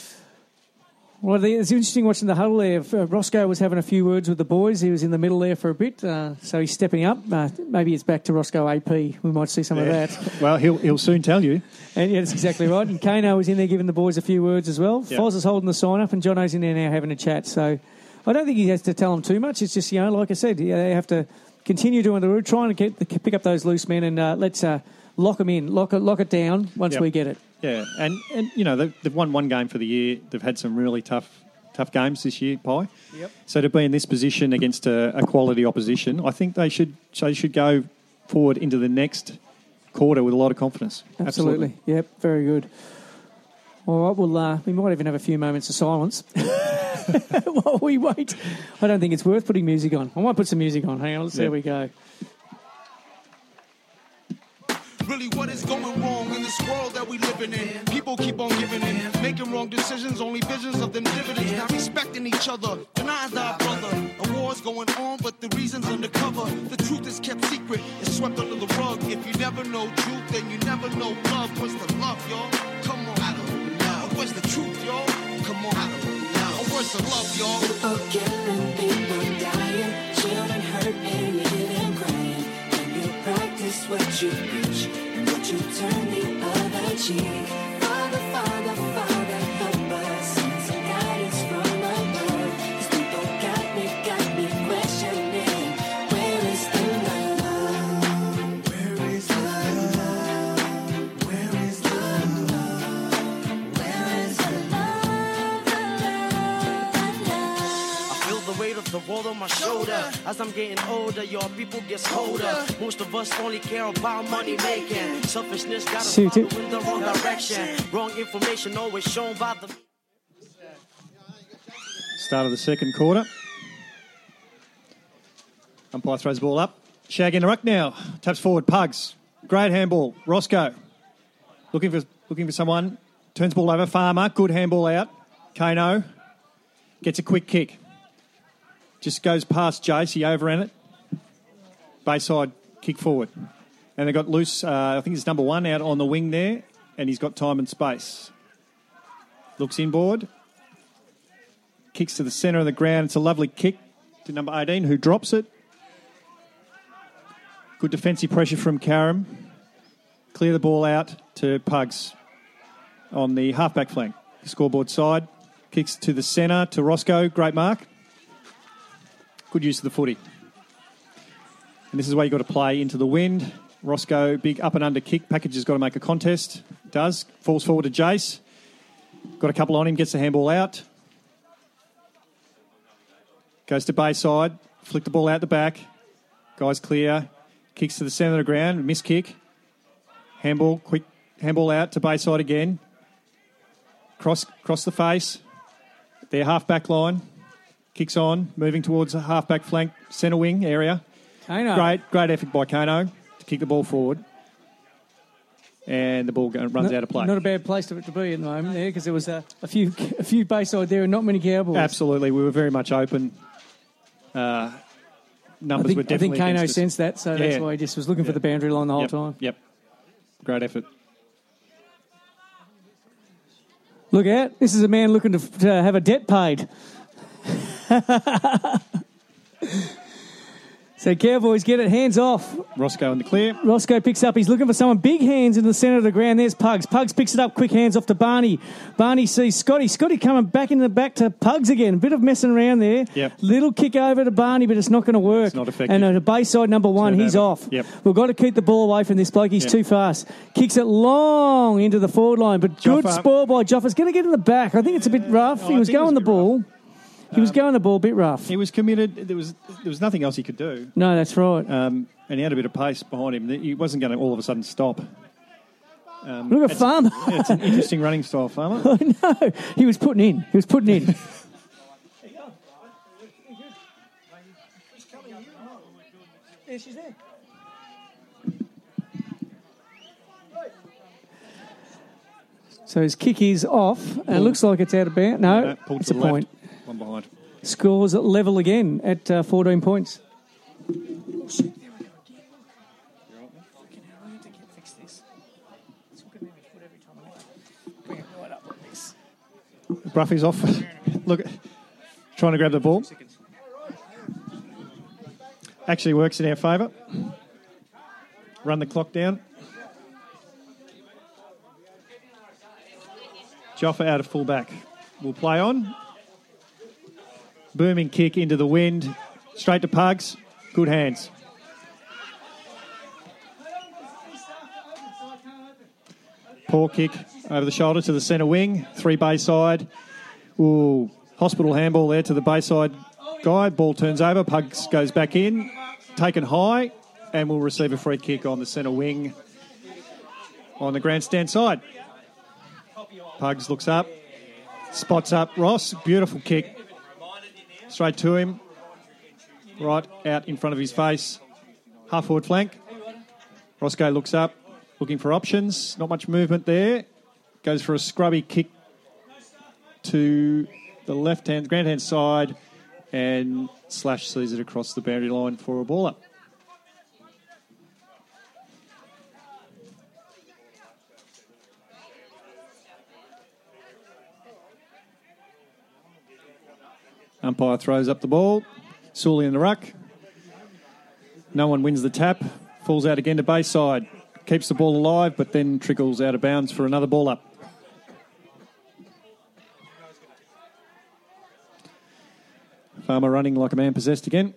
Well, the- it's interesting watching the huddle there. Uh, Roscoe was having a few words with the boys. He was in the middle there for a bit, uh, so he's stepping up. Uh, maybe it's back to Roscoe AP. We might see some Yeah. of that. Well, he'll he'll soon tell you. And yeah, that's exactly right. And Kano was in there giving the boys a few words as well. Yep. Foz is holding the sign up, and Jono's in there now having a chat. So I don't think he has to tell them too much. It's just, you know, like I said, yeah, they have to continue doing the route, trying to get the, pick up those loose men, and uh, let's uh, lock them in, lock it, lock it down once Yep. we get it. Yeah, and, and you know they've, they've won one game for the year. They've had some really tough tough games this year, Pi. Yep. So to be in this position against a, a quality opposition, I think they should they should go forward into the next quarter with a lot of confidence. Absolutely. Yep, very good. All right, well, uh, we might even have a few moments of silence while we wait. I don't think it's worth putting music on. I might put some music on. Hang on, let's see Yeah. how we go. Really, what is going wrong in this world that we living in? People keep on giving in, making wrong decisions, only visions of them dividends. Not respecting each other, denying our brother. A war's going on, but the reason's undercover. The truth is kept secret, it's swept under the rug. If you never know truth, then you never know love. What's the love, y'all? Come on, I don't know. Where's the truth, y'all? Come on, I don't know. Where's the love, y'all? People killing, people dying, children what you preach, and you turn the other cheek. World on my shoulder. As I'm getting older, your people gets colder. Most of us only care about money making. Selfishness got us Shoot it. follow in the wrong direction. Wrong information always shown by the. Start of the second quarter. Umpire throws the ball up. Shag in the ruck now. Taps forward. Pugs. Great handball. Roscoe. Looking for looking for someone. Turns ball over. Farmer. Good handball out. Kano. Gets a quick kick. Just goes past Jace. He overran it. Bayside kick forward. And they got loose, uh, I think it's number one out on the wing there. And he's got time and space. Looks inboard kicks to the centre of the ground. It's a lovely kick to number 18, who drops it. Good defensive pressure from Carrum. Clear the ball out to Pugs. on the halfback flank. Scoreboard side. Kicks to the centre to Roscoe. Great mark. Good use of the footy. And this is where you've got to play into the wind. Roscoe, big up and under kick. Package has got to make a contest. Does. Falls forward to Jace. Got a couple on him, gets the handball out. Goes to Bayside. Flick the ball out the back. Guys clear. Kicks to the centre of the ground. Miss kick. Handball, quick handball out to Bayside again. Cross, cross the face. Their half back line. Kicks on, moving towards the half back flank, centre wing area. Kano. Great, great effort by Kano to kick the ball forward. And the ball go, runs Not- out of play. Not a bad place to, to be at the moment there because there was a, a few a few Bayside there and not many Cowboys. Absolutely, we were very much open. Uh, I numbers think, were I think Kano sensed that, so that's why he just was looking for the boundary line the whole yep. time. Yep, great effort. Look out! This is a man looking to, to have a debt paid. so Cowboys get it, hands off. Roscoe in the clear. Roscoe picks up. He's looking for someone. Big hands in the centre of the ground. There's Pugs. Pugs picks it up. Quick hands off to Barney. Barney sees Scotty. Scotty coming back in the back to Pugs again. A bit of messing around there. Yep. Little kick over to Barney, but it's not going to work. It's not effective. And at a Bayside number one, he's Turnover. off. Yep. We've got to keep the ball away from this bloke. He's Yep. too fast. Kicks it long into the forward line, but good Joffa. spoil by Joffa's going to get in the back. I think it's a bit rough. oh, he was going the ball. He was going the ball a bit rough. He was committed. There was there was nothing else he could do, No, that's right. um, and he had a bit of pace behind him. He wasn't going to all of a sudden stop. Look at Farmer. It's an interesting running style, Farmer. no, he was putting in. He was putting in. Yeah, she's there. So his kick is off, and it looks like it's out of bounds. No, pulled it's to a the left. point. One behind. Scores at level again at uh, 14 points. Bruffy's off. Look, trying to grab the ball. Actually works in our favour. Run the clock down. Joffa out of fullback. We'll play on. Booming kick into the wind. Straight to Pugs. Good hands. Poor kick over the shoulder to the centre wing. Three Bayside. Ooh, hospital handball there to the Bayside guy. Ball turns over. Pugs goes back in. Taken high. And will receive a free kick on the centre wing on the grandstand side. Pugs looks up. Spots up Ross. Beautiful kick. Straight to him. Right out in front of his face. Half forward flank. Roscoe looks up, looking for options. Not much movement there. Goes for a scrubby kick to the left hand, grand hand side, and Slash sees it across the boundary line for a ball up. Umpire throws up the ball. Sully in the ruck. No one wins the tap. Falls out again to Bayside. Keeps the ball alive, but then trickles out of bounds for another ball up. Farmer running like a man possessed again.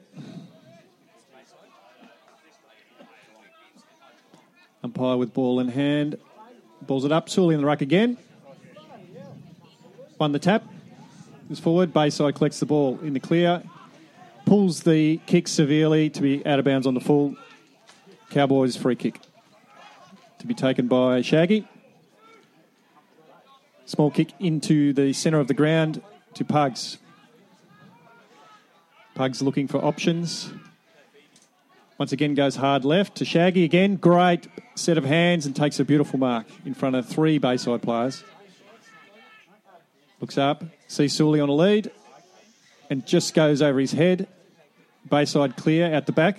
Umpire with ball in hand. Balls it up. Sully in the ruck again. Won the tap. Is forward. Bayside collects the ball in the clear. Pulls the kick severely to be out of bounds on the full. Cowboys free kick. To be taken by Shaggy. Small kick into the centre of the ground to Pugs. Pugs looking for options. Once again goes hard left to Shaggy again. Great set of hands and takes a beautiful mark in front of three Bayside players. Looks up, sees Sully on a lead, and just goes over his head. Bayside clear out the back.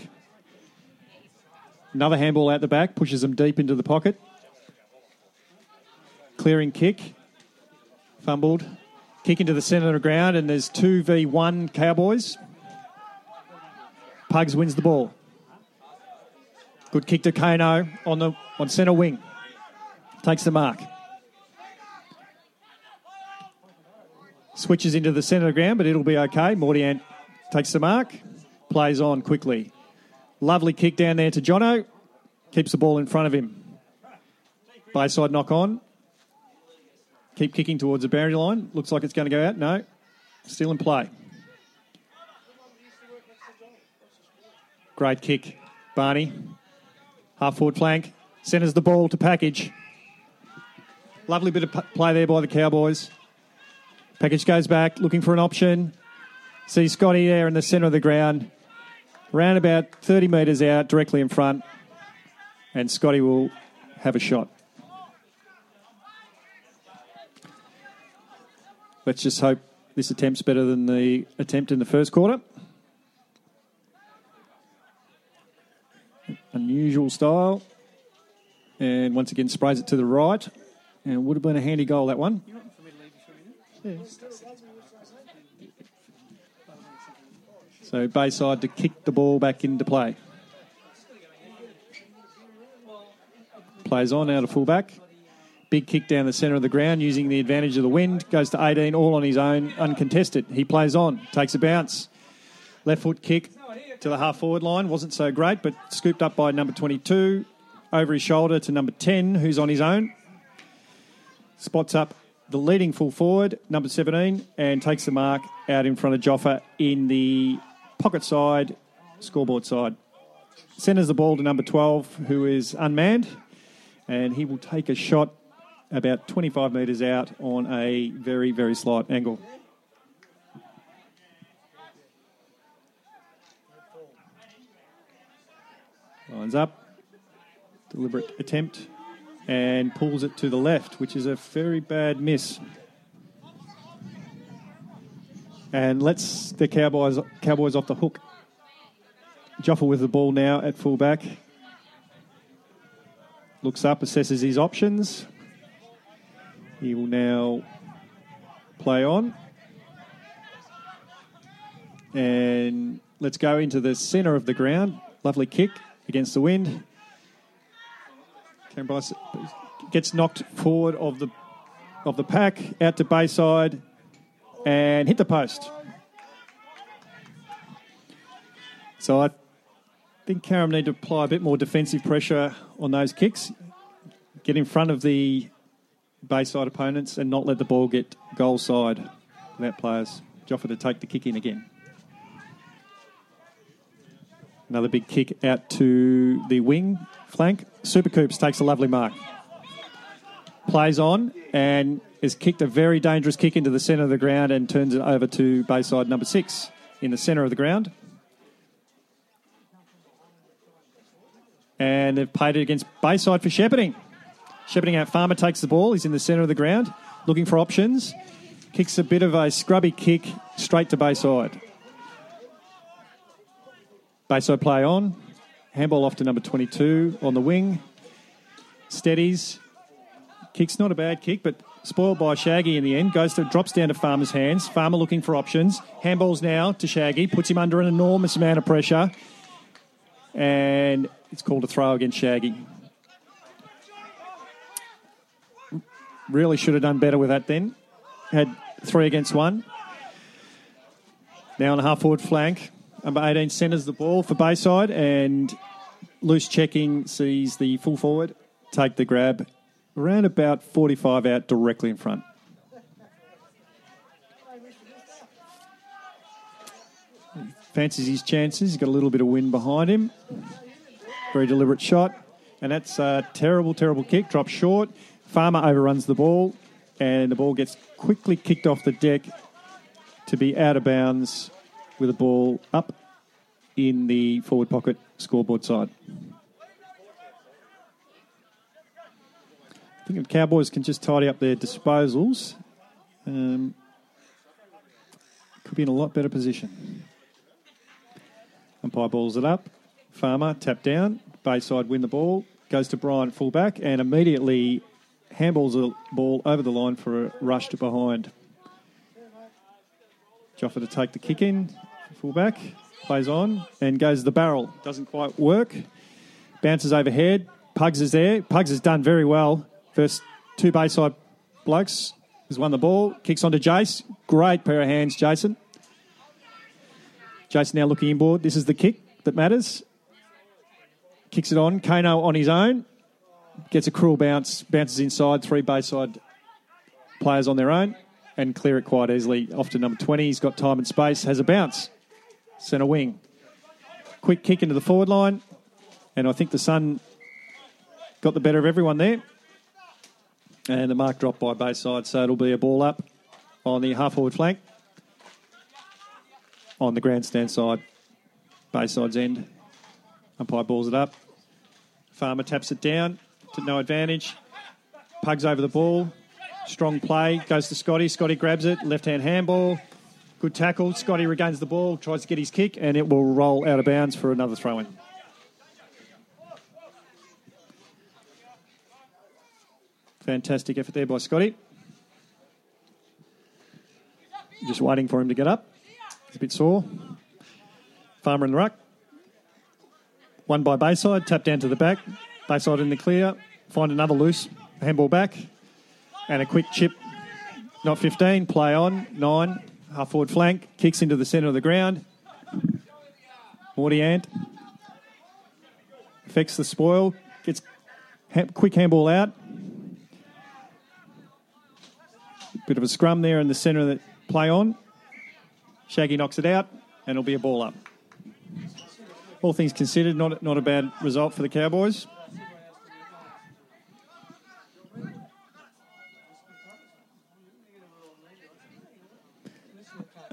Another handball out the back, pushes them deep into the pocket. Clearing kick. Fumbled. Kick into the centre of the ground, and there's 2v1 Cowboys. Pugs wins the ball. Good kick to Kano on the on centre wing. Takes the mark. Switches into the centre of the ground, but it'll be okay. Morty Ant takes the mark, plays on quickly. Lovely kick down there to Jono. Keeps the ball in front of him. Bayside knock on. Keep kicking towards the boundary line. Looks like it's going to go out. No. Still in play. Great kick. Barney. Half forward flank. Centres the ball to package. Lovely bit of play there by the Cowboys. Package goes back, looking for an option. See Scotty there in the centre of the ground. Round about 30 metres out, directly in front. And Scotty will have a shot. Let's just hope this attempt's better than the attempt in the first quarter. Unusual style. And once again, sprays it to the right. And would have been a handy goal, that one. So Bayside to kick the ball back into play. Plays on out of fullback. Big kick down the centre of the ground using the advantage of the wind. Goes to 18, all on his own, uncontested. He plays on, takes a bounce. Left foot kick to the half forward line. Wasn't so great, but scooped up by number 22. Over his shoulder to number 10, who's on his own. Spots up the leading full forward, number 17, and takes the mark out in front of Joffa in the pocket side, scoreboard side. Centres the ball to number 12, who is unmanned, and he will take a shot about 25 metres out on a very, very slight angle. Lines up, deliberate attempt, and pulls it to the left, which is a very bad miss. And lets the Cowboys Cowboys off the hook. Joffa with the ball now at fullback. Looks up, assesses his options. He will now play on. And let's go into the centre of the ground. Lovely kick against the wind. Bryce gets knocked forward of the of the pack out to Bayside and hit the post. So I think Carrum need to apply a bit more defensive pressure on those kicks, get in front of the Bayside opponents, and not let the ball get goal side without players. Joffa to take the kick in again. Another big kick out to the wing flank. Super Coops takes a lovely mark. Plays on and has kicked a very dangerous kick into the centre of the ground and turns it over to Bayside number six in the centre of the ground. And they've played it against Bayside for shepherding. Shepherding out Farmer takes the ball. He's in the centre of the ground looking for options. Kicks a bit of a scrubby kick straight to Bayside. Bayside play on. Handball off to number 22 on the wing. Steadies. Kick's not a bad kick, but spoiled by Shaggy in the end. Goes to drops down to Farmer's hands. Farmer looking for options. Handballs now to Shaggy. Puts him under an enormous amount of pressure. And it's called a throw against Shaggy. Really should have done better with that then. Had three against one. Now on a half forward flank. Number 18 centres the ball for Bayside and loose checking sees the full forward take the grab around about 45 out directly in front. Fancies his chances. He's got a little bit of wind behind him. Very deliberate shot. And that's a terrible, terrible kick. Drops short. Farmer overruns the ball. And the ball gets quickly kicked off the deck to be out of bounds with a ball up in the forward pocket scoreboard side. I think the Cowboys can just tidy up their disposals. Um, could be in a lot better position. Umpire balls it up. Farmer tap down. Bayside win the ball. Goes to Bryant fullback and immediately handballs the ball over the line for a rush to behind. Joffa to take the kick in. Fullback plays on and goes the barrel. Doesn't quite work. Bounces overhead. Pugs is there. Pugs has done very well. First two Bayside blokes has won the ball. Kicks onto Jace. Great pair of hands, Jason. Jason now looking inboard. This is the kick that matters. Kicks it on. Kano on his own. Gets a cruel bounce. Bounces inside. Three Bayside players on their own. And clear it quite easily. Off to number 20. He's got time and space. Has a bounce. Centre wing. Quick kick into the forward line. And I think the Sun got the better of everyone there. And the mark dropped by Bayside, so it'll be a ball up on the half forward flank on the grandstand side, Bayside's end. Umpire balls it up. Farmer taps it down to no advantage. Pugs over the ball. Strong play. Goes to Scotty. Scotty grabs it. Left hand handball. Good tackle. Scotty regains the ball, tries to get his kick, and it will roll out of bounds for another throw in. Fantastic effort there by Scotty. Just waiting for him to get up. He's a bit sore. Farmer in the ruck. One by Bayside, tap down to the back. Bayside in the clear. Find another loose. Handball back. And a quick chip. Not 15. Play on. Nine. Half forward flank. Kicks into the centre of the ground. Morty Ant. Affects the spoil. Gets ha- quick handball out. Bit of a scrum there in the centre of the play on. Shaggy knocks it out, and it'll be a ball up. All things considered, not, not a bad result for the Cowboys.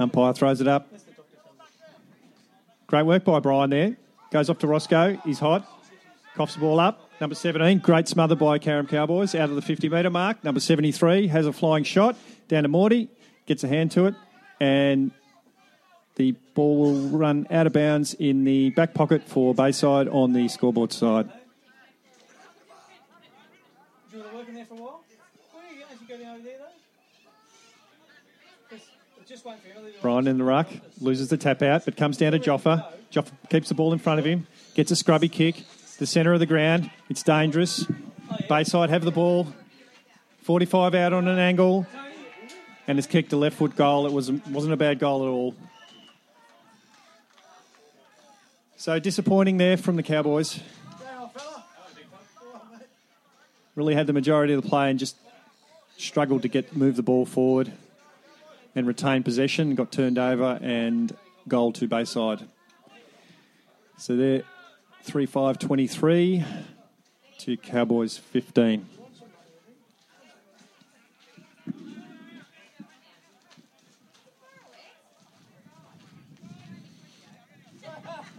Umpire throws it up. Great work by Brian there. Goes off to Roscoe. He's hot. Coughs the ball up. Number 17, great smother by Carrum Cowboys out of the 50 metre mark. Number 73 has a flying shot down to Morty, gets a hand to it, and the ball will run out of bounds in the back pocket for Bayside on the scoreboard side. Do you want to work in there for a while? Where are you going? Is you going over there, though? Just wait for you. Brian in the ruck loses the tap out, but comes down to Joffa. Joffa keeps the ball in front of him, gets a scrubby kick, the centre of the ground. It's dangerous. Bayside have the ball. 45 out on an angle, and has kicked a left foot goal. It was, wasn't a bad goal at all. So disappointing there from the Cowboys. Really had the majority of the play and just struggled to get move the ball forward and retained possession. Got turned over and goal to Bayside. So they're 3 5 23 to Cowboys 15.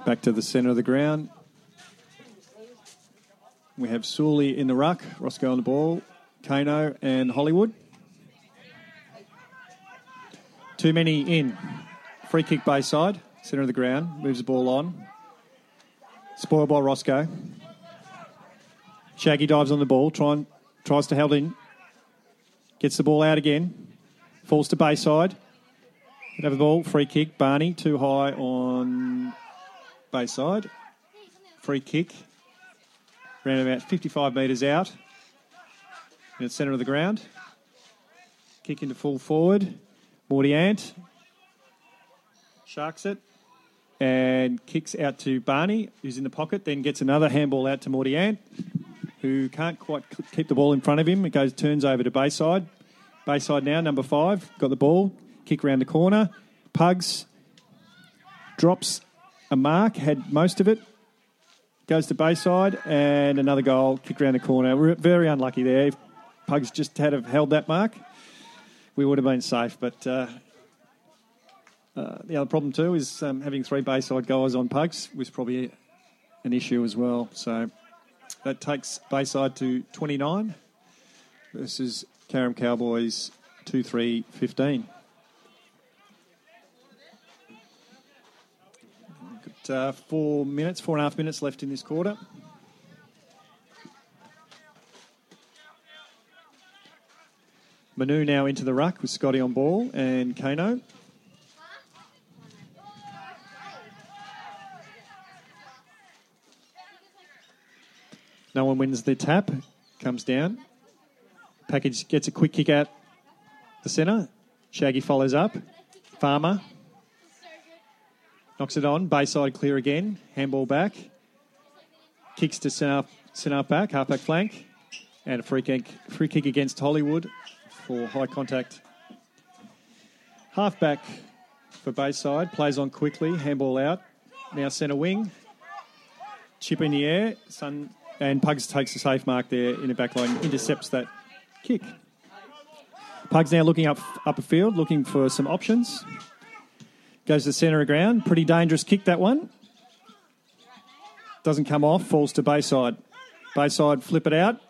Back to the centre of the ground. We have Sully in the ruck, Roscoe on the ball, Kano and Hollywood. Too many in. Free kick Bayside, centre of the ground, moves the ball on. Spoiled by Roscoe. Shaggy dives on the ball, try and, tries to hold in. Gets the ball out again. Falls to Bayside. Have the ball, free kick. Barney too high on Bayside. Free kick. Around about 55 metres out. In the centre of the ground. Kick into full forward. Morty Ant. Sharks it. And kicks out to Barney, who's in the pocket. Then gets another handball out to Morty Ant, who can't quite keep the ball in front of him. It goes, turns over to Bayside. Bayside now, number five. Got the ball. Kick around the corner. Pugs. Drops a mark, had most of it. Goes to Bayside and another goal, kick around the corner. We're very unlucky there. Pugs just had have held that mark, we would have been safe. But uh, uh, the other problem too is um, having three Bayside guys on Pugs was probably an issue as well. So that takes Bayside to 29 versus Carrum Cowboys 2 3 15. Got uh, four minutes, four and a half minutes left in this quarter. Manu now into the ruck with Scotty on ball and Kano. No one wins the tap. Comes down. Package gets a quick kick out the centre. Shaggy follows up. Farmer knocks it on. Bayside clear again. Handball back. Kicks to centre, centre back, halfback flank. And a free kick, free kick against Hollywood for high contact. Halfback for Bayside. Plays on quickly. Handball out. Now centre wing. Chip in the air. Sun, and Pugs takes a safe mark there in the back line. Intercepts that kick. Pugs now looking up upper field, looking for some options. Goes to the centre of ground. Pretty dangerous kick that one. Doesn't come off. Falls to Bayside. Bayside flip it out.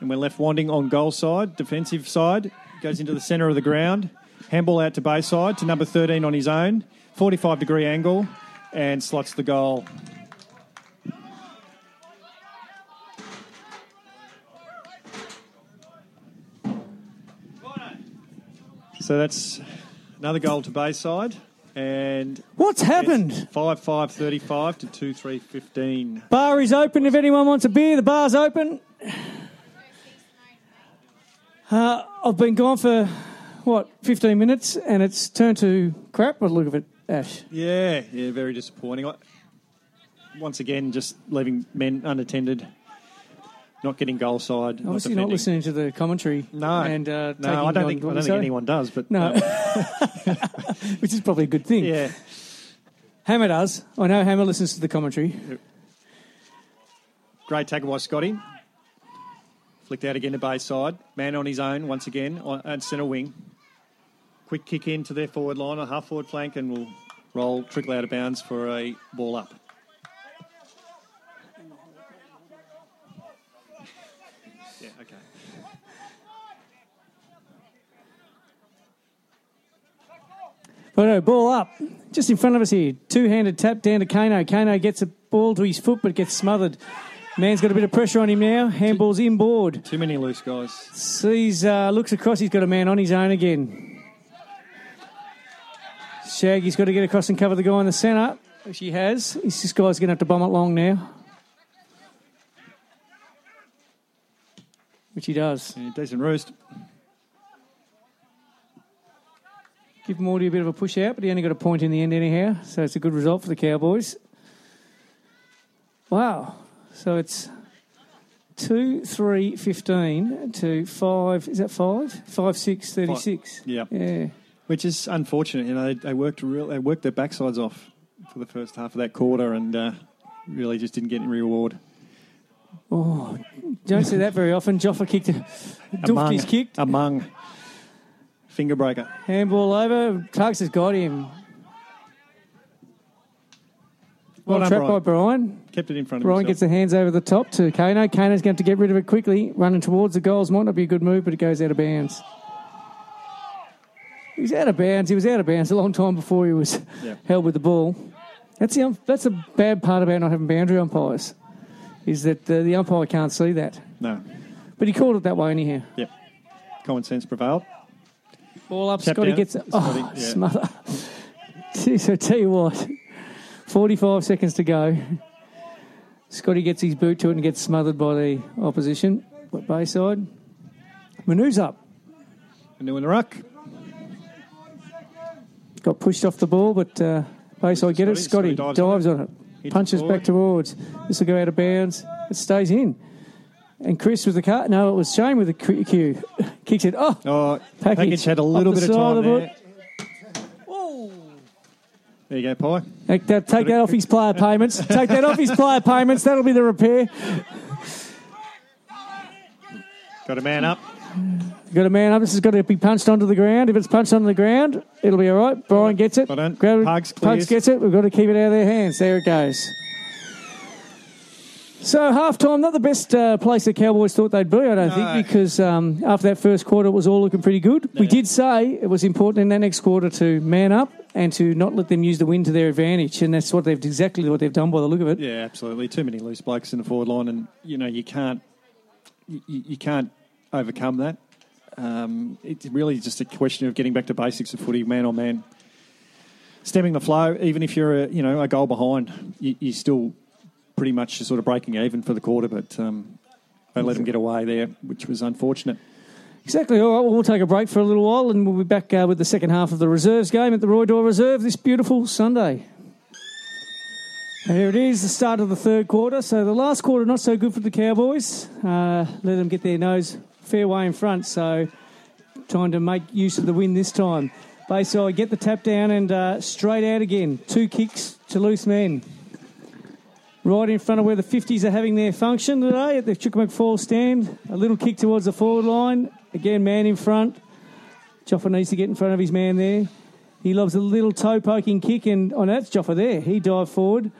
And we're left wanting on goal side, defensive side. Goes into the centre of the ground. Handball out to Bayside to number 13 on his own. 45 degree angle and slots the goal. So that's another goal to Bayside. And What's happened? 5 5 35 to 2 3 15. Bar is open if anyone wants a beer. The bar's open. Uh, I've been gone for, what, 15 minutes and it's turned to crap by the look of it, Ash. Yeah, yeah, very disappointing. I- Once again, just leaving men unattended, not getting goal side. Obviously, not, not listening to the commentary. No, and uh, no, I don't think I don't think anyone does. But No, which is probably a good thing. yeah, Hammer does. I know Hammer listens to the commentary. great tackle by Scotty. Flicked out again to Bayside. Man on his own once again on and centre wing. Quick kick into their forward line, a half forward flank, and will roll trickle out of bounds for a ball up. Yeah, okay. No, ball up. Just in front of us here. Two handed tap down to Kano. Kano gets a ball to his foot but gets smothered. Man's got a bit of pressure on him now. Handball's inboard. Too many loose guys. Sees, uh, looks across. He's got a man on his own again. Shaggy's got to get across and cover the guy in the centre, which he has. This guy's going to have to bomb it long now. Which he does. Yeah, decent roost. Give Morty a bit of a push out, but he only got a point in the end anyhow, so it's a good result for the Cowboys. Wow. So it's 2 3 15 to 5. Is that 5? 5 6 36. Yeah. Yeah. Which is unfortunate. You know, they, they worked real. They worked their backsides off for the first half of that quarter, and uh, really just didn't get any reward. Oh, don't see that very often. Joffa kicked. Among, Dufty's kicked. among finger breaker. Handball over. Tugs has got him. Well Well, done, trapped by Brian. Kept it in front of Brian himself. gets the hands over the top to Kano. Kano's going to to get rid of it quickly. Running towards the goals might not be a good move, but it goes out of bounds. He's out of bounds. He was out of bounds a long time before he was Yeah. held with the ball. That's the that's a bad part about not having boundary umpires, is that uh, the umpire can't see that. No. But he called it that way anyhow. Yep. Common sense prevailed. Ball up. Tap Scotty down. gets it. Oh, yeah. smother. Jeez, I tell you what. 45 seconds to go. Scotty gets his boot to it and gets smothered by the opposition. What Bayside? Manu's up. And doing the ruck. Got pushed off the ball, but uh, Bayside get it. Scotty- dives, dives on it. Hits Punches forward. back towards. This will go out of bounds. It stays in. And Chris with the cut. No, it was Shane with the cu- cue. Kicks it. Oh, Oh, Package package, had a little bit of time there. it. There you go, Pie. Take that, take that off his player payments. Take that off his player payments. That'll be the repair. Got a man up. Got a man up. This has got to be punched onto the ground. If it's punched onto the ground, it'll be all right. Brian gets it. Grab it. Pugs Pugs gets it. We've got to keep it out of their hands. There it goes. So half time, not the best uh, place the Cowboys thought they'd be, I don't No. think, because um, after that first quarter, it was all looking pretty good. We did say it was important in that next quarter to man up and to not let them use the wind to their advantage, and that's what they've exactly what they've done by the look of it. Yeah, absolutely. Too many loose blokes in the forward line, and you know you can't you, you can't overcome that. Um, it's really just a question of getting back to basics of footy, man on man, stemming the flow. Even if you're a you know a goal behind, you, you're still pretty much sort of breaking even for the quarter. But um, they let them get away there, which was unfortunate. Exactly. All right, well, we'll take a break for a little while and we'll be back uh, with the second half of the reserves game at the Roy Doyle Reserve this beautiful Sunday. Here it is, the start of the third quarter. So the last quarter, not so good for the Cowboys. Uh, let them get their nose fair way in front. So trying to make use of the win this time. Bayside get the tap down and uh, straight out again. Two kicks to loose men. Right in front of where the 50s are having their function today at the Chukamak Falls stand. A little kick towards the forward line. Again, man in front. Joffa needs to get in front of his man there. He loves a little toe poking kick, and oh, no, that's Joffa there. He dived forward.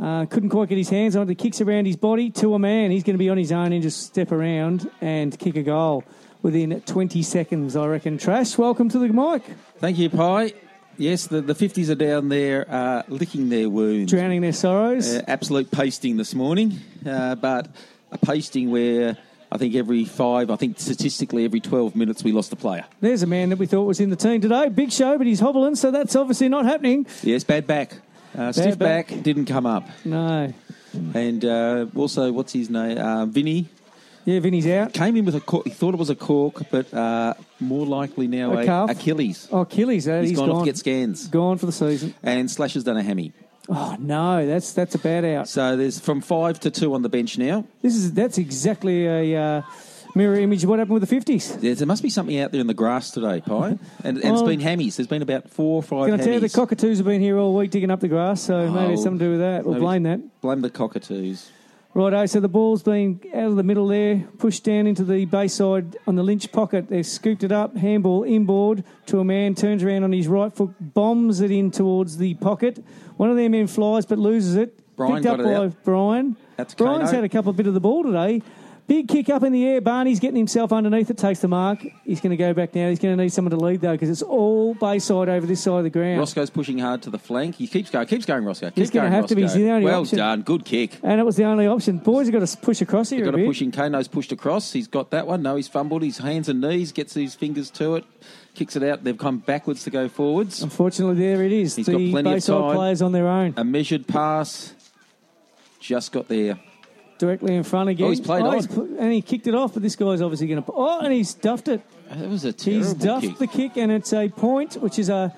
Uh, couldn't quite get his hands on it. The kicks around his body to a man. He's going to be on his own and just step around and kick a goal within 20 seconds, I reckon. Trash, welcome to the mic. Thank you, Pi. Yes, the, the 50s are down there uh, licking their wounds. Drowning their sorrows. Uh, absolute pasting this morning, uh, but a pasting where I think every five, I think statistically every 12 minutes we lost a player. There's a man that we thought was in the team today. Big show, but he's hobbling, so that's obviously not happening. Yes, bad back. Uh, stiff back. back. didn't come up. No. And uh, also, what's his name? Uh, Vinny Yeah, Vinny's out. came in with a cork. He thought it was a cork, but uh, more likely now A a? Achilles. Oh, Achilles, uh, he's he's gone, off to get scans. Gone for the season. And Slash has done a hammy. Oh no, that's that's a bad out. So there's from five to two on the bench now. This is that's exactly a uh, mirror image of what happened with the fifties. There, there must be something out there in the grass today, Pi. And, and it's Well- been hammies. There's been about four or five Can I tell you, the cockatoos have been here all week digging up the grass, so maybe it's Oh, something to do with that. We'll blame that. Blame the cockatoos. Righto, so the ball's been out of the middle there, pushed down into the bayside on the Lynch pocket. They've scooped it up, handball inboard to a man, turns around on his right foot, bombs it in towards the pocket. One of them men flies but loses it. Brian Picked up it by out. Brian. That's Brian's Kano. had a couple of bit of the ball today. Big kick up in the air. Barney's getting himself underneath it, takes the mark. He's going to go back now. He's going to need someone to lead, though, because it's all bayside over this side of the ground. Roscoe's pushing hard to the flank. He keeps going. Keeps going, Roscoe. Keep He's going, have to be. He's the only well option. done. Good kick. And it was the only option. Boys have got to push across here a got a bit. pushing. Kano's pushed across. He's got that one. No, he's fumbled. His hands and knees. Gets his fingers to it. Kicks it out. They've come backwards to go forwards. Unfortunately, there it is. He's the got plenty of time. players on their own, A measured pass. Just got there. directly in front again. Oh, he's played on. pu- and he kicked it off, but this guy's obviously going to. Oh, and he's duffed it. That was a terrible He's duffed kick. the kick, and it's a point, which is a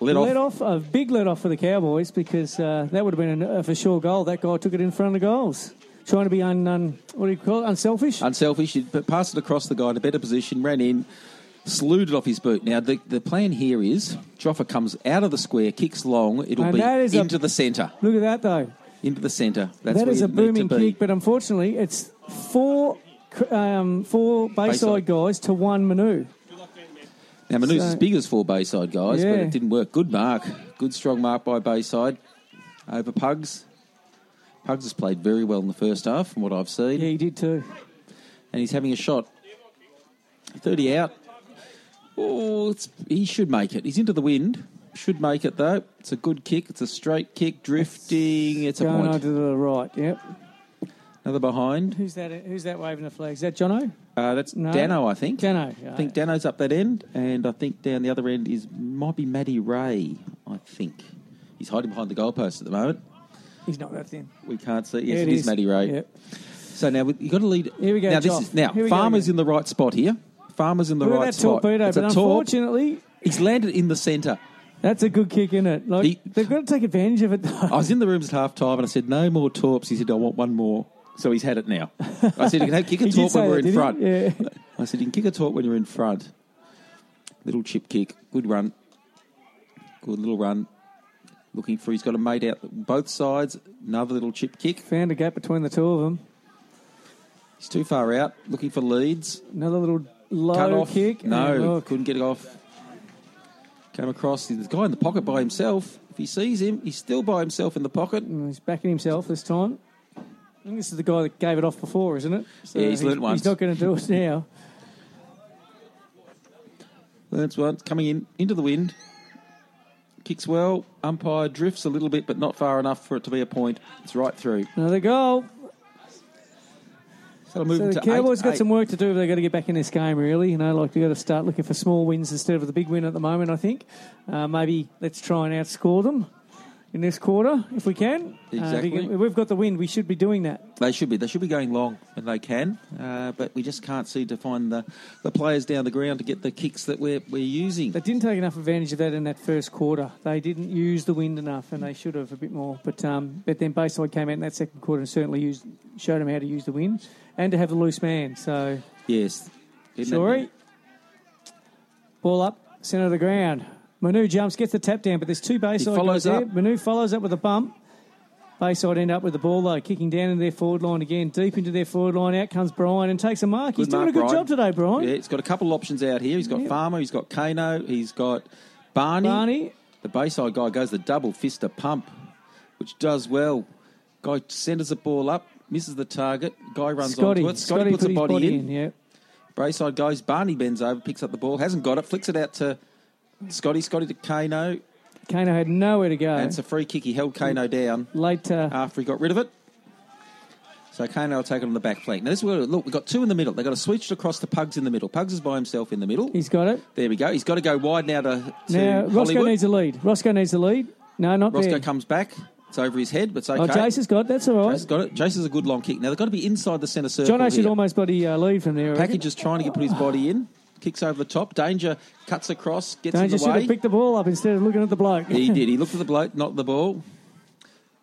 Let off. let off, a big let off for the Cowboys because uh, that would have been a, a for sure goal. That guy took it in front of the goals, trying to be un, un what do you call it, unselfish. Unselfish. He passed it across the guy in a better position. Ran in. Slewed it off his boot. Now the, the plan here is Joffa comes out of the square, kicks long. It'll And be that is a- into the centre. Look at that though. Into the centre. That's that where is you a need booming be. kick, but unfortunately, it's four um, four Bayside Bayside. guys to one Manu. Now, Manu's So- as big as four Bayside guys, but Yeah. it didn't work. Good mark. Good strong mark by Bayside over Pugs. Pugs has played very well in the first half, from what I've seen, Yeah, he did too. and he's having a shot. 30 out. Oh, it's, he should make it. He's into the wind. Should make it, though. It's a good kick. It's a straight kick, drifting. It's a Going on point. to the right. Yep. Another behind. Who's that? Who's that waving the flag? Is that Jono? Uh, that's No. Dano, I think. Dano. I think Dano's up that end, and I think down the other end is might be Matty Ray. I think he's hiding behind the goalpost at the moment. He's not that thin. We can't see. Yes, Yeah, it is, Matty Ray. Yep. So now you've got to lead. Here we go, Now this is now Here we go Farmer's in the right spot here. Farmer's in the Look right at that spot. torpedo, It's but a torp. unfortunately, He's landed in the centre. that's a good kick, isn't it? Like He- they've got to take advantage of it. Though. I was in the rooms at half time and I said, no more torps. He said, I want one more. So he's had it now. I said, you can have, kick a He did torp say when we're that, in front. he? Yeah. I said, you can kick a torp when you're in front. Little chip kick. Good run. Good little run. Looking for, he's got a mate out both sides. Another little chip kick. Found a gap between the two of them. He's too far out. Looking for leads. Another little low Cut off. kick. No, couldn't get it off. Came across. the guy in the pocket by himself. If he sees him, he's still by himself in the pocket. And he's backing himself this time. I think this is the guy that gave it off before, isn't it? So Yeah, he's learnt once. He's not going to do it now. That's one coming in into the wind. Kicks well. Umpire drifts a little bit, but not far enough for it to be a point. It's right through. Another goal. So move So the Cowboys eight, got eight. some work to do. They've got to get back in this game, really. You know, like they've got to start looking for small wins instead of the big win at the moment, I think. Uh, maybe let's try and outscore them in this quarter if we can. Uh, Exactly. if we've got the wind, we should be doing that. They should be. They should be going long, and they can. Uh, but we just can't seem to find the, the players down the ground to get the kicks that we're we're using. They didn't take enough advantage of that in that first quarter. They didn't use the wind enough, and they should have a bit more. But um, but then Bayside came out in that second quarter and certainly used showed them how to use the wind and to have the loose man. So Yes. Sorry, ball up centre of the ground. Manu jumps, gets the tap down, but there's two Bayside follows guys there. Manu follows up with a bump. Bayside end up with the ball though, kicking down into their forward line again, deep into their forward line. Out comes Brian and takes a mark. He's Good doing a good Brian. job today, Brian. Yeah, he's got a couple of options out here. He's got Yep. Farmer, he's got Kano, he's got Barney. Barney, The Bayside guy goes the double fister pump, which does well. Guy centres the ball up, misses the target. Guy runs Scotty, onto it. Scotty, puts put a body, in. Yeah. Bayside goes. Barney bends over, picks up the ball, hasn't got it, flicks it out to Scotty. Scotty to Kano. Kano had nowhere to go. And it's a free kick. He held Kano down Late. Uh, after he got rid of it. So Kano will take it on the back flank. Now this is where look, we've got two in the middle. They've got to switch it across to Pugs in the middle. Pugs is by himself in the middle. he's got it. There we go. He's got to go wide now to, to Now Roscoe Hollywood. needs a lead. Roscoe needs a lead. No, not Roscoe there. comes back. It's over his head, but it's okay. Oh, Jace has got it. That's all right. Jace has got it. Jace is a good long kick. Now they've got to be inside the centre circle. John should here. almost bloody uh, lead from there. I reckon. Package is trying to get put his body in. Kicks over the top. Danger cuts across. Gets Danger in should the way. have picked the ball up instead of looking at the bloke. He did. He looked at the bloke, not the ball.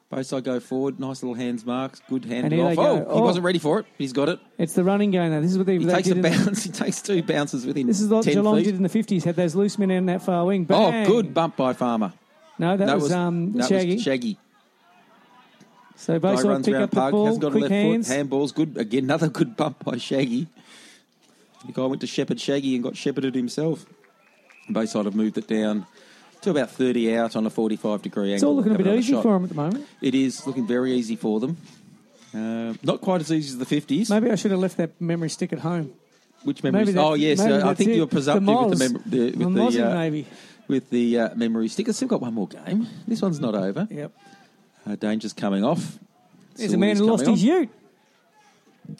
Both side go forward. Nice little hands marks. Good hand off. they Oh, he Oh. wasn't ready for it. He's got it. It's the running game, now. This is what they, He they takes a in the- bounce. He takes two bounces within This is what 10 Geelong feet. did in the 50s. Had those loose men in that far wing. Oh, good bump by Farmer. No, that, was, um, that Shaggy. Was Shaggy. so Guy Bayside runs pick around up the Pug. ball, Hasn't got a left hands. foot. Handball's good. Again, another good bump by Shaggy. The guy went to shepherd Shaggy and got shepherded himself. Bayside have moved it down to about 30 out on a 45 degree angle. It's all looking a bit easy shot. for him at the moment. It is looking very easy for them. Uh, not quite as easy as the 50s. Maybe I should have left that memory stick at home. Which? Maybe oh, yes. uh, I think it. you were presumptive The with the, Moz. mem- the, with the, uh, maybe. with the uh, memory stick. It's still got one more game. This one's not over. Yep. Uh, Danger's coming off. There's a man who lost coming his ute.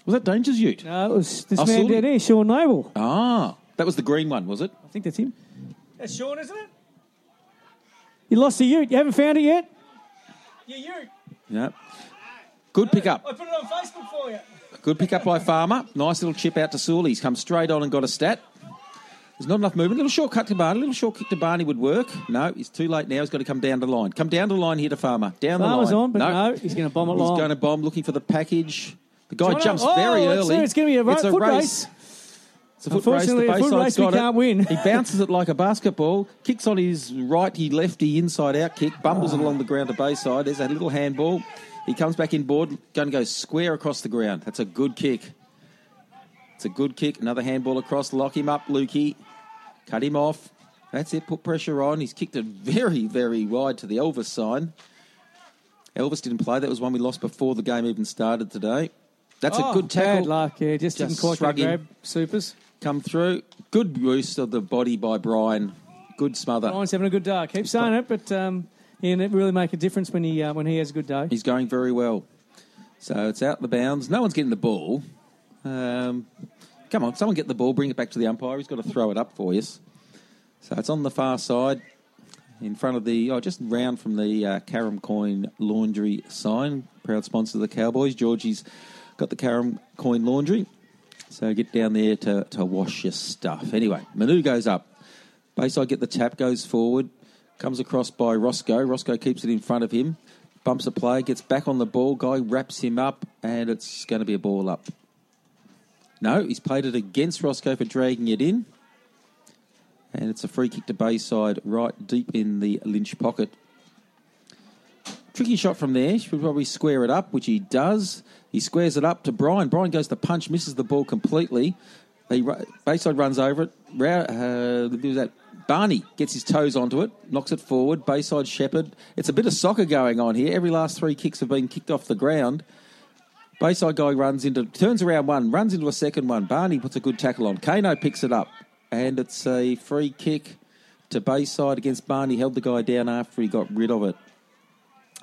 Was that Danger's ute? No, it was this Oh, man Sully. down there, Sean Noble. Ah, that was the green one, was it? I think that's him. That's Sean, isn't it? You lost the ute. You haven't found it yet? Your ute. Yeah. Good pickup. I put it on Facebook for you. Good pickup by Farmer. Nice little chip out to Sewell. He's come straight on and got a stat. There's not enough movement. A little short cut to Barney. A little short kick to Barney would work. No, he's too late now. He's got to come down the line. Come down the line here to Farmer. Down Farmer's the line. on, but no, he's going to bomb it He's long. going to bomb, looking for the package. The guy jumps oh, very early. it's gonna be a It's a foot race. race. It's a foot race. The a foot race we got it. can't win. He bounces it like a basketball, kicks on his righty, lefty, inside out kick, bumbles it along the ground to Bayside. There's a little handball. He comes back in board, going to go square across the ground. That's a good kick. It's a good kick. Another handball across. Lock him up, Lukey. Cut him off. That's it. Put pressure on. He's kicked it very, very wide to the Elvis sign. Elvis didn't play. That was one we lost before the game even started today. That's Oh, a good tackle. Bad luck, yeah. Just, didn't quite get shrug him. grab supers. come through. Good use of the body by Brian. Good smother. Brian's having a good day. I keep saying it, but um, yeah, it really make a difference when he uh, when he has a good day. He's going very well. So it's out the bounds. No one's getting the ball. Um, come on, someone get the ball. Bring it back to the umpire. He's got to throw it up for us. So it's on the far side, in front of the oh, just round from the uh, Carrum Coin Laundry sign. Proud sponsor of the Cowboys. Georgie's got the Carrum Coin Laundry. So get down there to, to wash your stuff. Anyway, Manu goes up. Bayside get the tap, goes forward, comes across by Roscoe. Roscoe keeps it in front of him, bumps a play, gets back on the ball. Guy wraps him up, and it's going to be a ball up. No, he's played it against Roscoe for dragging it in. And it's a free kick to Bayside, right deep in the Lynch pocket. Tricky shot from there. Should probably square it up, which he does. He squares it up to Brian. Brian goes to punch, misses the ball completely. He, Bayside runs over it. Uh, that? Barney gets his toes onto it, knocks it forward. Bayside Shepherd. It's a bit of soccer going on here. Every last three kicks have been kicked off the ground. Bayside guy runs into, turns around one, runs into a second one. Barney puts a good tackle on. Kano picks it up, and it's a free kick to Bayside against Barney. Held the guy down after he got rid of it.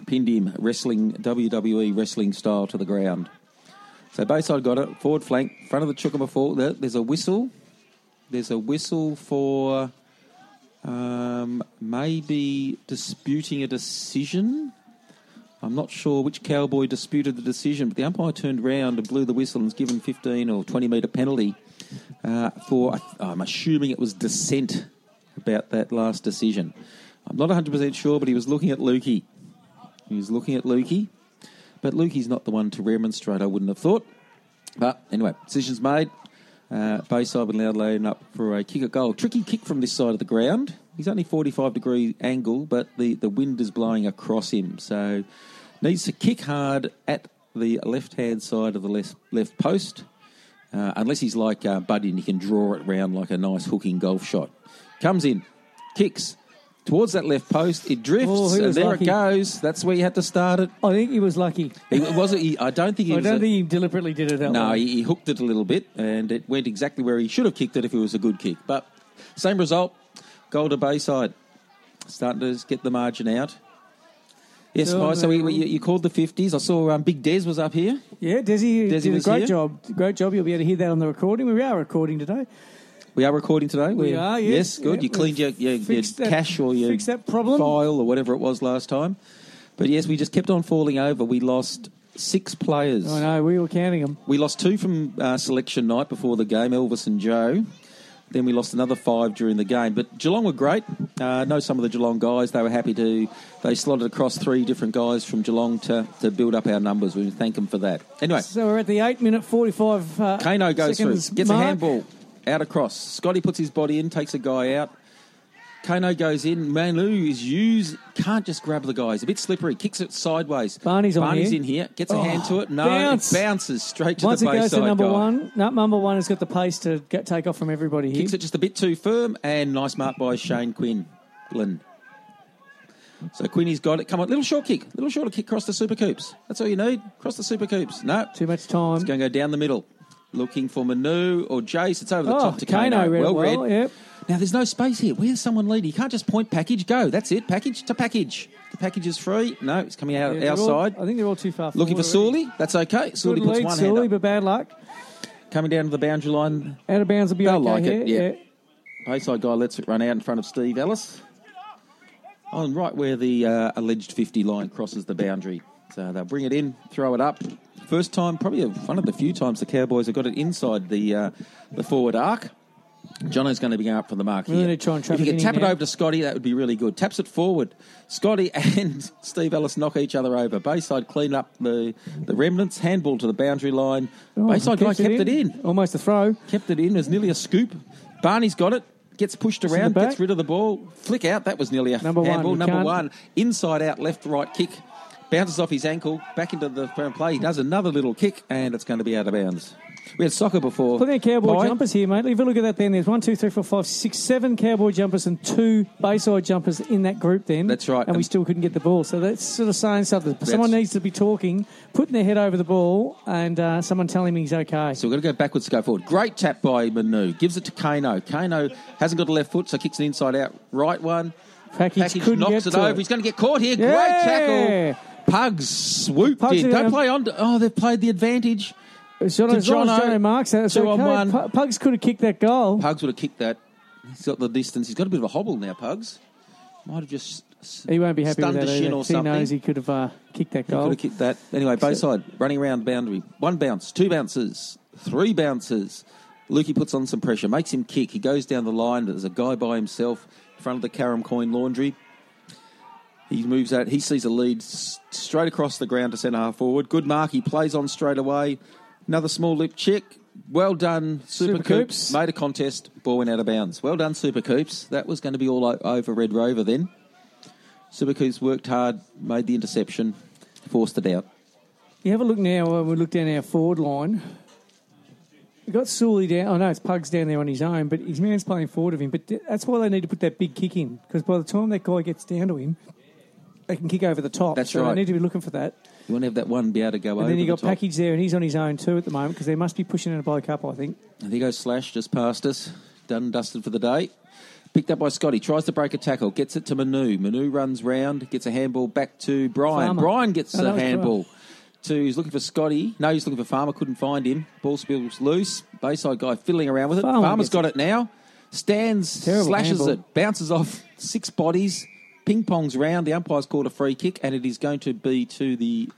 Pinned him, wrestling WWE wrestling style to the ground. So Bayside got it, forward flank, front of the. There- There's a whistle. There's a whistle for um, maybe disputing a decision. I'm not sure which cowboy disputed the decision, but the umpire turned round and blew the whistle and was given 15 or 20 metre penalty uh, for, I'm assuming it was dissent about that last decision. I'm not 100% sure, but he was looking at Lukey. He was looking at Lukey, but Lukey's not the one to remonstrate, I wouldn't have thought. But anyway, decision's made. Uh, Bayside with Loud laying up for a kick at goal. Tricky kick from this side of the ground. He's only 45 degree angle, but the, the wind is blowing across him. So needs to kick hard at the left hand side of the left, left post. Uh, unless he's like uh, Buddy and he can draw it round like a nice hooking golf shot. Comes in, kicks towards that left post. It drifts, Oh, he and was there lucky. it goes. That's where you had to start it. I think he was lucky. It wasn't. He, I don't think he I was. don't a- think he deliberately did it that no, way. he, he hooked it a little bit, and it went exactly where he should have kicked it if it was a good kick. But same result, goal to Bayside, starting to get the margin out. Yes, So, Mike, so we, we, you you called the fifties. I saw um, Big Des was up here. Yeah, Desi, Desi did a was great here? job. Great job. You'll be able to hear that on the recording. We are recording today. We are recording today. We We're- Yes, yes. good. Yeah, you cleaned your, your, your that- cache or your fixed that problem. file or whatever it was last time. But yes, we just kept on falling over. We lost six players. I know, we were counting them. We lost two from uh, selection night before the game, Elvis and Joe. Then we lost another five during the game. But Geelong were great. Uh, know some of the Geelong guys. They were happy to. They slotted across three different guys from Geelong to, to build up our numbers. We thank them for that. Anyway, So we're at the 8 minute 45 uh, Kano goes through, gets a handball out across. Scotty puts his body in, takes a guy out. Kano goes in. Manu is used. Can't just grab the guy. He's a bit slippery. Kicks it sideways. Barney's Barney's in here. Gets a Oh, hand to it. No, bounce. it bounces straight to Once the it goes to number guy. one, no, number one has got the pace to get, take off from everybody here. Kicks it just a bit too firm, and nice mark by Shane Quinn. Glenn. So Quinny's got it. Come on, little short kick. Little shorter kick across the super coops. That's all you need. Cross the super coops. No. Too much time. It's going to go down the middle. Looking for Manu or Jace. It's over the oh, top to Kano Kano. read well well, read. yep. Now there's no space here. Where's someone lead? You can't just point package. Go. That's it. Package to package. The package is free. No, it's coming out Yeah, our all- side. I think they're all too far Looking for. Sully. That's okay. Sully puts lead, one hand Sully, up. but bad luck. Coming down to the boundary line. Out of bounds will be They'll okay like here. it, yeah. Bayside guy lets it run out in front of Steve Ellis. On right where the uh, alleged 50 line crosses the boundary. So they'll bring it in, throw it up. First time, probably one of the few times the Cowboys have got it inside the uh, the forward arc. Jono's going to be going up for the mark Really here. try and if you it can tap it now. over to Scotty, that would be really good. Taps it forward. Scotty and Steve Ellis knock each other over. Bayside clean up the, the remnants. Handball to the boundary line. Oh, Bayside guy kept it in. Almost a throw. Kept it in. It was nearly a scoop. Barney's got it. Gets pushed around. Gets rid of the ball. Flick out. That was nearly a Number one, handball. you Number can't- one. Inside out. Left right kick. Bounces off his ankle. Back into the firm play. He does another little kick and it's going to be out of bounds. We had soccer before. Plenty of cowboy jumpers here, mate. If you look at that, then there's one, two, three, four, five, six, seven cowboy jumpers and two Bayside jumpers in that group. Then That's right. and we still couldn't get the ball. So that's sort of saying something. Someone needs to be talking, putting their head over the ball, and uh, someone telling him he's okay. So we've got to go backwards to go forward. Great tap by Manu. Gives it to Kano. Kano hasn't got a left foot, so kicks it inside out. Right one. Package, Package knocks get it to over. He's going to get caught here. Great tackle. Pugs swooped Pugs in. Don't play on. Oh, they've played the advantage. Jono, as long as Jono, Jono marks that, it's two on okay. one. Pugs could have kicked that goal. Pugs would have kicked that. He's got the distance. He's got a bit of a hobble now, Pugs. Might have just He won't be happy with that shin either. or He something. knows he could have uh, kicked that He goal. could have kicked that. Anyway, Bayside running around boundary. One bounce, two bounces, three bounces. Lukey puts on some pressure, makes him kick. He goes down the line. There's a guy by himself in front of the Carrum Coin Laundry. He moves out. He sees a lead straight across the ground to centre half forward. Good mark. He plays on straight away. Another small lip check. Well done, Super, Super Coops. Coops. Made a contest. Ball went out of bounds. Well done, Super Coops. That was going to be all over Red Rover then. Super Coops worked hard, made the interception, forced it out. You have a look now when we look down our forward line. We've got Sully down. I know it's Pugs down there on his own, but his man's playing forward of him. But that's why they need to put that big kick in, because by the time that guy gets down to him, they can kick over the top. That's so right. they need to be looking for that. You want to have that one be able to go over And then you the got top. Package there, and he's on his own too at the moment, because they must be pushing it by a couple, I think. And there goes Slash, just past us. Done and dusted for the day. Picked up by Scotty. Tries to break a tackle. Gets it to Manu. Manu runs round. Gets a handball back to Brian. Farmer. Brian gets Oh, a handball. To, he's looking for Scotty. No, he's looking for Farmer. Couldn't find him. Ball spills loose. Bayside guy fiddling around with it. Farmer Farmer's gets got it now. Stands, Terrible slashes handball. it, bounces off six bodies, ping pongs round. The umpire's called a free kick, and it is going to be to the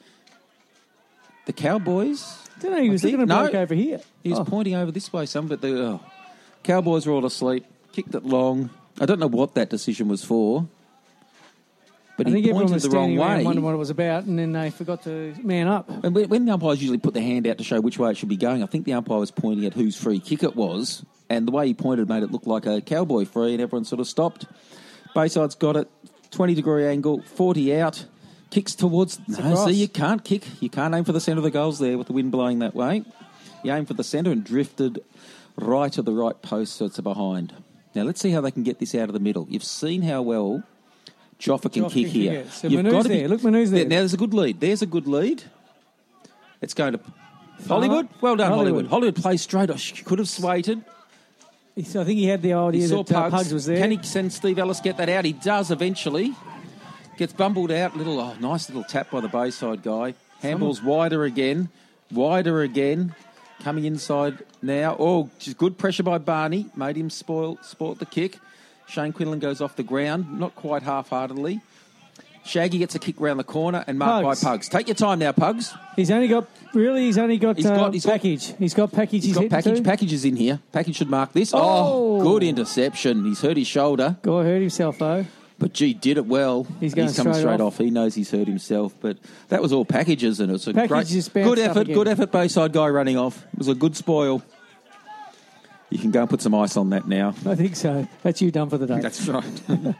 the Cowboys. I don't know, he was looking at no. over here. He was Oh. pointing over this way, some, but the oh, Cowboys were all asleep. Kicked it long. I don't know what that decision was for, but I he think everyone pointed was the wrong way. wondering what it was about, and then they forgot to man up. And when when the umpires usually put their hand out to show which way it should be going, I think the umpire was pointing at whose free kick it was, and the way he pointed made it look like a cowboy free, and everyone sort of stopped. Bayside's got it, 20 degree angle, 40 out, kicks towards. No, see, you can't kick. You can't aim for the centre of the goals there with the wind blowing that way. You aim for the centre and drifted right to the right post, so it's a behind. Now let's see how they can get this out of the middle. You've seen how well Joffa can Joffa kick here. So You've Manu's got to be- there. Look, Manu's there. Now there's a good lead. There's a good lead. It's going to Hollywood. Well done, Hollywood. Hollywood. Hollywood plays straight. Oh, she could have swayed. He- I think he had the He idea saw that uh, Pugs. Pugs was there. Can he send Steve Ellis get that out? He does eventually. Gets bumbled out. Little oh, nice little tap by the Bayside guy. Handball's wider again. Wider again. Coming inside now. Oh, just good pressure by Barney. Made him spoil sport the kick. Shane Quinlan goes off the ground, not quite half-heartedly. Shaggy gets a kick round the corner and marked Pugs. by Pugs. Take your time now, Pugs. He's only got really. He's only got, He's uh, got- he's got- package. he's got package. He's He's, got package. to. Package is in here. Package should mark this. Oh, Oh. good interception. He's hurt his shoulder. Guy hurt himself though. But gee, did it well. He's going coming straight straight off. off. He knows he's hurt himself. But that was all packages, and it was a Package great, good effort. Good effort. Bayside guy running off. It was a good spoil. You can go and put some ice on that now. I think so. That's you done for the day. That's right.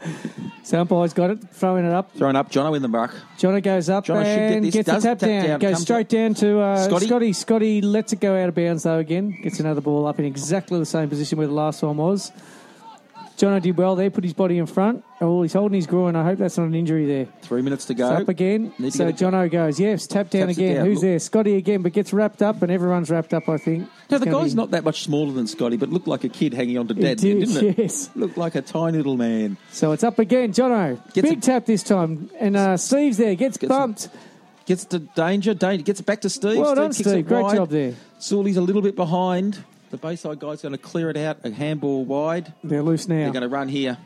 So umpire's got it, throwing it up. Throwing up Jono in the muck. Jono goes up Jono should get and this. gets the Does tap tap down. down. Goes Comes straight down to uh, Scotty. Scotty. Scotty lets it go out of bounds though again. Gets another ball up in exactly the same position where the last one was. Jono did well there, put his body in front. Oh, he's holding his groin. I hope that's not an injury there. Three minutes to It's go. up again. Need So it- Jono goes, yes, tap down Taps again. down. Who's Look- there? Scotty again, but gets wrapped up, and everyone's wrapped up, I think. No, It's the guy's be- not that much smaller than Scotty, but looked like a kid hanging on to dad, did, didn't it? yes. Looked like a tiny little man. So it's up again. Jono, Gets big it- tap this time. And uh, Steve's there, gets, Gets bumped. Gets to danger. danger gets back to Steve. Well Steve done, kicks Steve. Great wide. job there. Sully's a little bit behind. The Bayside guy's going to clear it out. A handball wide. They're loose now. They're going to run here.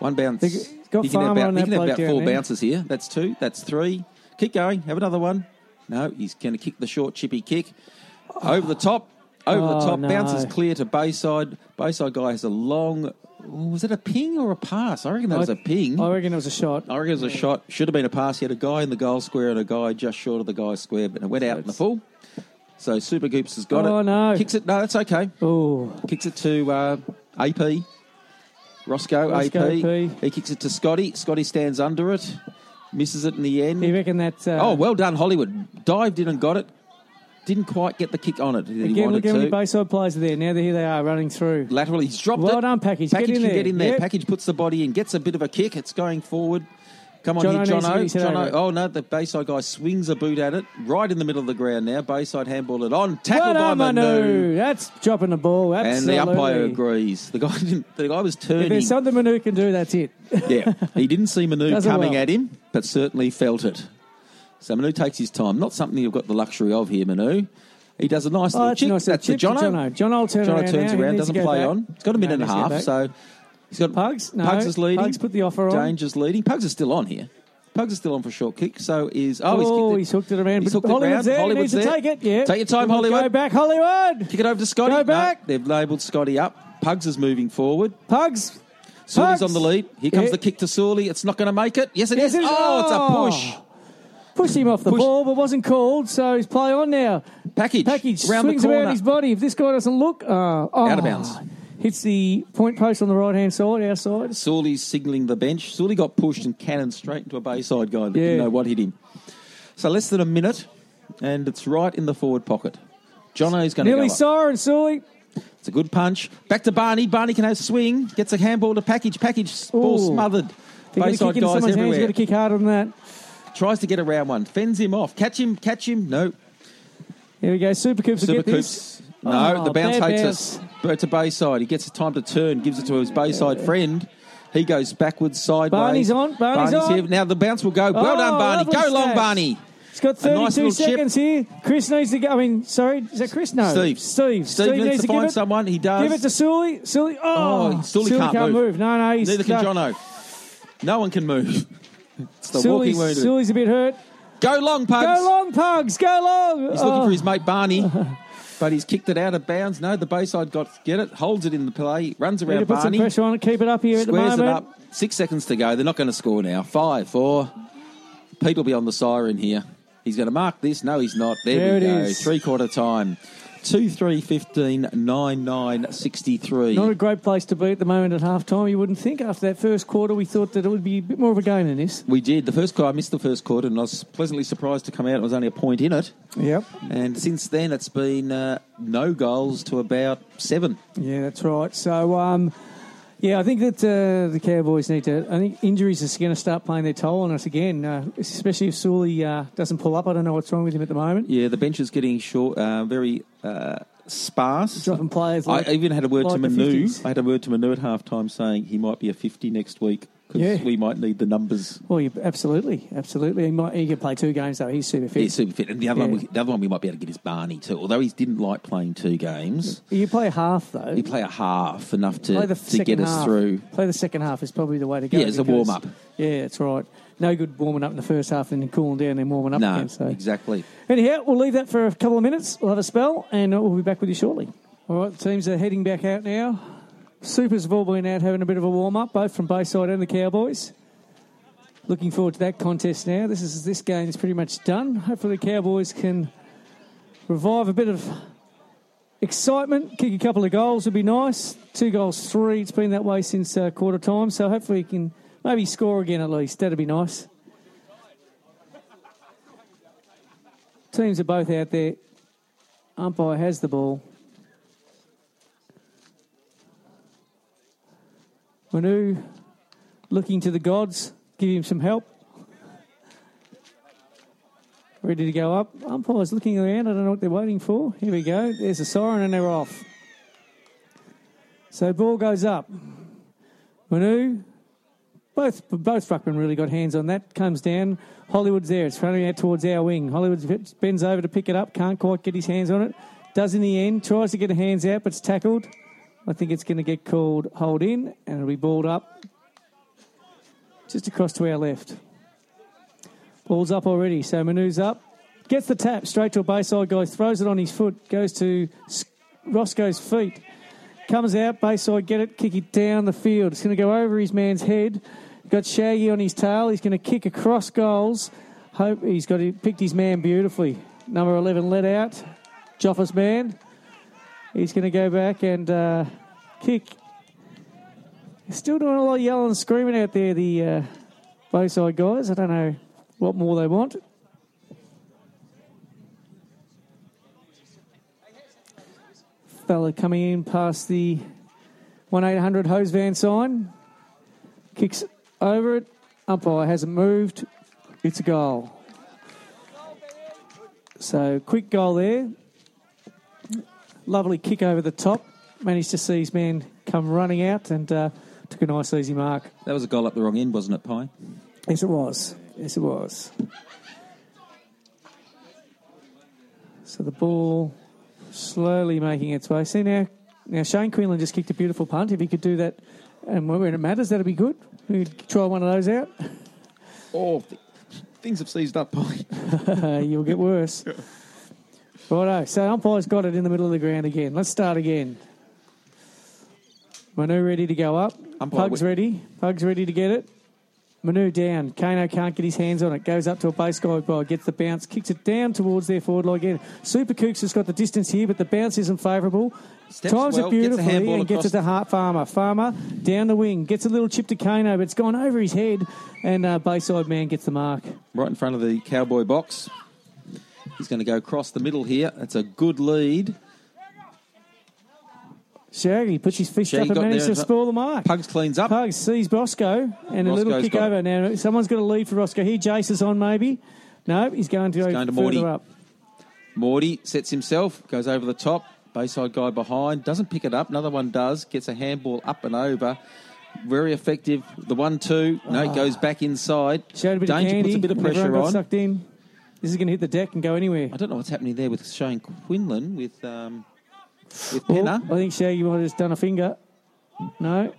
One bounce. They- got he can have about, that can have about four there. bounces here. That's two. That's three. Keep going. Have another one. No, he's going to kick the short chippy kick. Over the top. Over Oh, the top. no. Bounces clear to Bayside. Bayside guy has a long. Was it a ping or a pass? I reckon that was a ping. I reckon it was a shot. I reckon it was a shot. Should have been a pass. He had a guy in the goal square and a guy just short of the guy's square, but it went out in the full. So Super Coops has got it. Oh, no. Kicks it. No, that's okay. Oh, Kicks it to uh, AP. Roscoe, Roscoe AP. P. He kicks it to Scotty. Scotty stands under it. Misses it in the end. you reckon that? Uh, oh, well done, Hollywood. Dived in and got it. Didn't quite get the kick on it Again, look how many. Bayside players are there. Now here they are running through. Laterally, he's dropped Well it. done, Package. Get Package in can there. get in there. Yep. Package puts the body in, gets a bit of a kick. It's going forward. Come on Jono here, Jono. get his head over Jono. Oh, no, the Bayside guy swings a boot at it right in the middle of the ground now. Bayside handball it on. Tackled Well by Manu. Manu. That's dropping the ball. Absolutely. And the umpire agrees. The guy didn't, the guy was If turning. there's something Manu can do, that's it. yeah, he didn't see Manu Does coming well. at him, but certainly felt it. So Manu takes his time. Not something you've got the luxury of here, Manu. He does a nice Oh, little chip. a nice That's the chip Jono. Jono. Jono turn Jono around turns now. Around, doesn't play back. on. It's got a minute No, and a half, so he's got Pugs? No. Pugs is leading. Pugs put the offer on. Danger's leading. Pugs is still on here. Pugs is still on for a short kick. So is oh, Oh, he's, it. he's hooked it around. He's hooked it Hollywood's there. Hollywood's he needs there. to take it. Yeah. Take your time, Come Hollywood. Go back, Hollywood. Kick it over to Scotty. Go No, back. they've labelled Scotty up. Pugs is moving forward. Pugs. Pugs. on the lead. Here comes Yeah. the kick to Sully. It's not going to make it. Yes, it Yes, is. it is. Oh, it's a Oh. push. Him off the Push- ball, but wasn't called, so he's play on now. Package. Package Round swings the corner. around his body. If this guy doesn't look, uh, oh, Out of bounds. Hits the point post on the right hand side, our side. Sully's signalling the bench. Sully got pushed and cannoned straight into a Bayside guy that Yeah. didn't know what hit him. So less than a minute, and it's right in the forward pocket. Jono's going to go Nearly up. siren, Sully. It's a good punch. Back to Barney. Barney can have a swing. Gets a handball to package. Package. Ball Ooh. smothered. Bayside kick guys someone's hands, you've got to kick harder than that. Tries to get around one. Fends him off. Catch him. Catch him. No. Here we go. Super Coops Super. Coops. No, Oh, the bounce hates bounce. us. But to Bayside. He gets the time to turn, gives it to his Bayside friend. He goes backwards, sideways. Barney's on, Barney's on. here. Now the bounce will go. Well Oh, done, Barney. Go long. Barney. He's got A 32 nice little chip. seconds here. Chris needs to go. I mean, sorry, is that Chris? No. Steve. Steve. Steve needs needs to to give find it. someone. He does. Give it to Sully. Sully. Oh, Oh, Sully can't move. No, no. He's Neither can. Jono. No one can move. It's the Sully's, walking wounded. Sully's a bit hurt. Go long, Pugs. Go long, Pugs. Go long. He's looking Oh. for his mate Barney, but he's kicked it out of bounds. No, the Bayside got get it, holds it in the play, runs around Need to put some pressure on it. Keep it up here at the squares moment. it up. Six seconds to go. They're not going to score now. Five, four. Pete will be on the siren here. He's going to mark this. No, he's not. There, There we it go. is. Three quarter time. 2 3 15 9 9 63. Not a great place to be at the moment at half time. You wouldn't think after that first quarter we thought that it would be a bit more of a game than this. We did. The first quarter, I missed the first quarter and I was pleasantly surprised to come out. It was only a point in it. Yep. And since then, it's been uh, no goals to about seven. Yeah, that's right. So, um, yeah, I think that uh, the Cowboys need to. I think injuries are going to start playing their toll on us again, uh, especially if Sully uh, doesn't pull up. I don't know what's wrong with him at the moment. Yeah, the bench is getting short, uh, very uh, sparse. Dropping players like I even had a word to like the Manu. 50s. I had a word to Manu at half time saying he might be a 50 next week because Yeah. we might need the numbers. Well, you, absolutely, absolutely. He might. He could play two games though. He's super fit. Yeah, super fit. And the other, Yeah. one, we, the other one we might be able to get is Barney too. Although he didn't like playing two games, You play half though. You play a half enough to, play the to get us half. through. Play the second half is probably the way to go. Yeah, it's a warm-up. Yeah, that's right. No good warming up in the first half and then cooling down and then warming up No, again. So exactly. Anyhow, we'll leave that for a couple of minutes. We'll have a spell and we'll be back with you shortly. All right, teams are heading back out now. Supers have all been out having a bit of a warm up, both from Bayside and the Cowboys. Looking forward to that contest now. This is this game is pretty much done. Hopefully, the Cowboys can revive a bit of excitement, kick a couple of goals would be nice. Two goals, three. It's been that way since uh, quarter time, so hopefully, he can maybe score again at least. That'd be nice. Teams are both out there. Umpire has the ball. Manu looking to the gods, give him some help. Ready to go up. Umpire's looking around. I don't know what they're waiting for. Here we go. There's a siren and they're off. So ball goes up. Manu, both both ruckmen really got hands on that. Comes down. Hollywood's there. It's running out towards our wing. Hollywood bends over to pick it up. Can't quite get his hands on it. Does in the end. Tries to get a hands out, but it's tackled. I think it's going to get called hold in, and it'll be balled up just across to our left. Ball's up already, so Manu's up. Gets the tap straight to a Bayside guy, throws it on his foot, goes to Roscoe's feet. Comes out, Bayside get it, kick it down the field. It's going to go over his man's head. Got Shaggy on his tail. He's going to kick across goals. Hope he's got he picked his man beautifully. Number 11 let out. Joffa's man. He's going to go back and uh, kick. Still doing a lot of yelling and screaming out there, the uh, Bayside guys. I don't know what more they want. Fella coming in past the 1800 hose van sign. Kicks over it. Umpire hasn't moved. It's a goal. So, quick goal there. Lovely kick over the top. Managed to see his man come running out and uh, took a nice easy mark. That was a goal up the wrong end, wasn't it, Pie? Yes, it was. Yes, it was. So the ball slowly making its way. See now, now Shane Quinlan just kicked a beautiful punt. If he could do that, and when it matters, that'd be good. We could try one of those out. Oh, th- things have seized up, Pie. Uh, you'll get worse. Righto. So umpire's got it in the middle of the ground again. Let's start again. Manu ready to go up. Umpire, Pug's ready. Pug's ready to get it. Manu down. Kano can't get his hands on it. Goes up to a base guy by, gets the bounce, kicks it down towards their forward line again. Super Coops has got the distance here, but the bounce isn't favourable. Steps Times well, it beautifully handball and gets it to Hart Farmer. Farmer down the wing, gets a little chip to Kano, but it's gone over his head, and uh, Bayside man gets the mark. Right in front of the cowboy box. He's going to go across the middle here. That's a good lead. Shaggy puts his fist Shaggy up and manages to spoil the mark. Pugs cleans up. Pugs sees Bosco and a little Roscoe's kick over. Now someone's got to lead for Roscoe. Here, Jace is on maybe. No, he's going to go going to further Morty. up. Morty sets himself, goes over the top. Bayside guy behind, doesn't pick it up. Another one does, gets a handball up and over. Very effective. The one two, no, it ah. goes back inside. Showed a bit Danger puts a bit of pressure on. Sucked in. This is going to hit the deck and go anywhere. I don't know what's happening there with Shane Quinlan with um, with Oh, I think Shaggy might have just done a finger. No.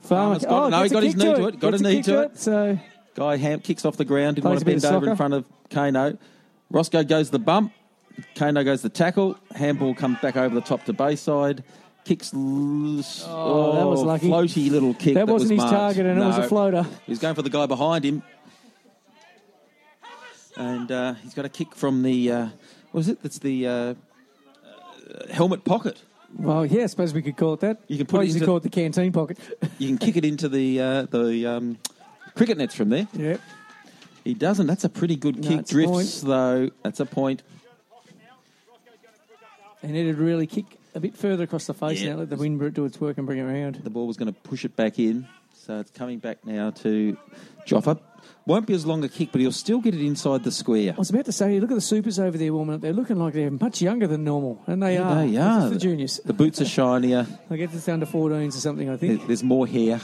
Farmer. Farmer's got it. No, he got his knee to it. Got a knee to it. So Guy Ham kicks off the ground, didn't want to bend over in front of Kano. Roscoe goes the bump. Kano goes the tackle. Handball comes back over the top to Bayside. Kicks loose. Oh, that was lucky. Floaty little kick. that, That, wasn't was his marked. target, and it was a floater. He was going for the guy behind him. And uh, he's got a kick from the, uh, what was it? That's the uh, uh, helmet pocket. Well, yeah, I suppose we could call it that. You can put I it into- call it the canteen pocket. You can kick it into the uh, the um, cricket nets from there. yeah. He doesn't. That's a pretty good No, kick. it's Drifts, though. That's a point. And it'd really kick a bit further across the face Yeah. now. Let the wind do its work and bring it around. The ball was going to push it back in. So it's coming back now to Joffa. Won't be as long a kick, but he'll still get it inside the square. I was about to say, look at the supers over there warming up. They're looking like they're much younger than normal, and they are. They are. the juniors. The boots are shinier. I guess it's under 14s or something. I think. There's more hair.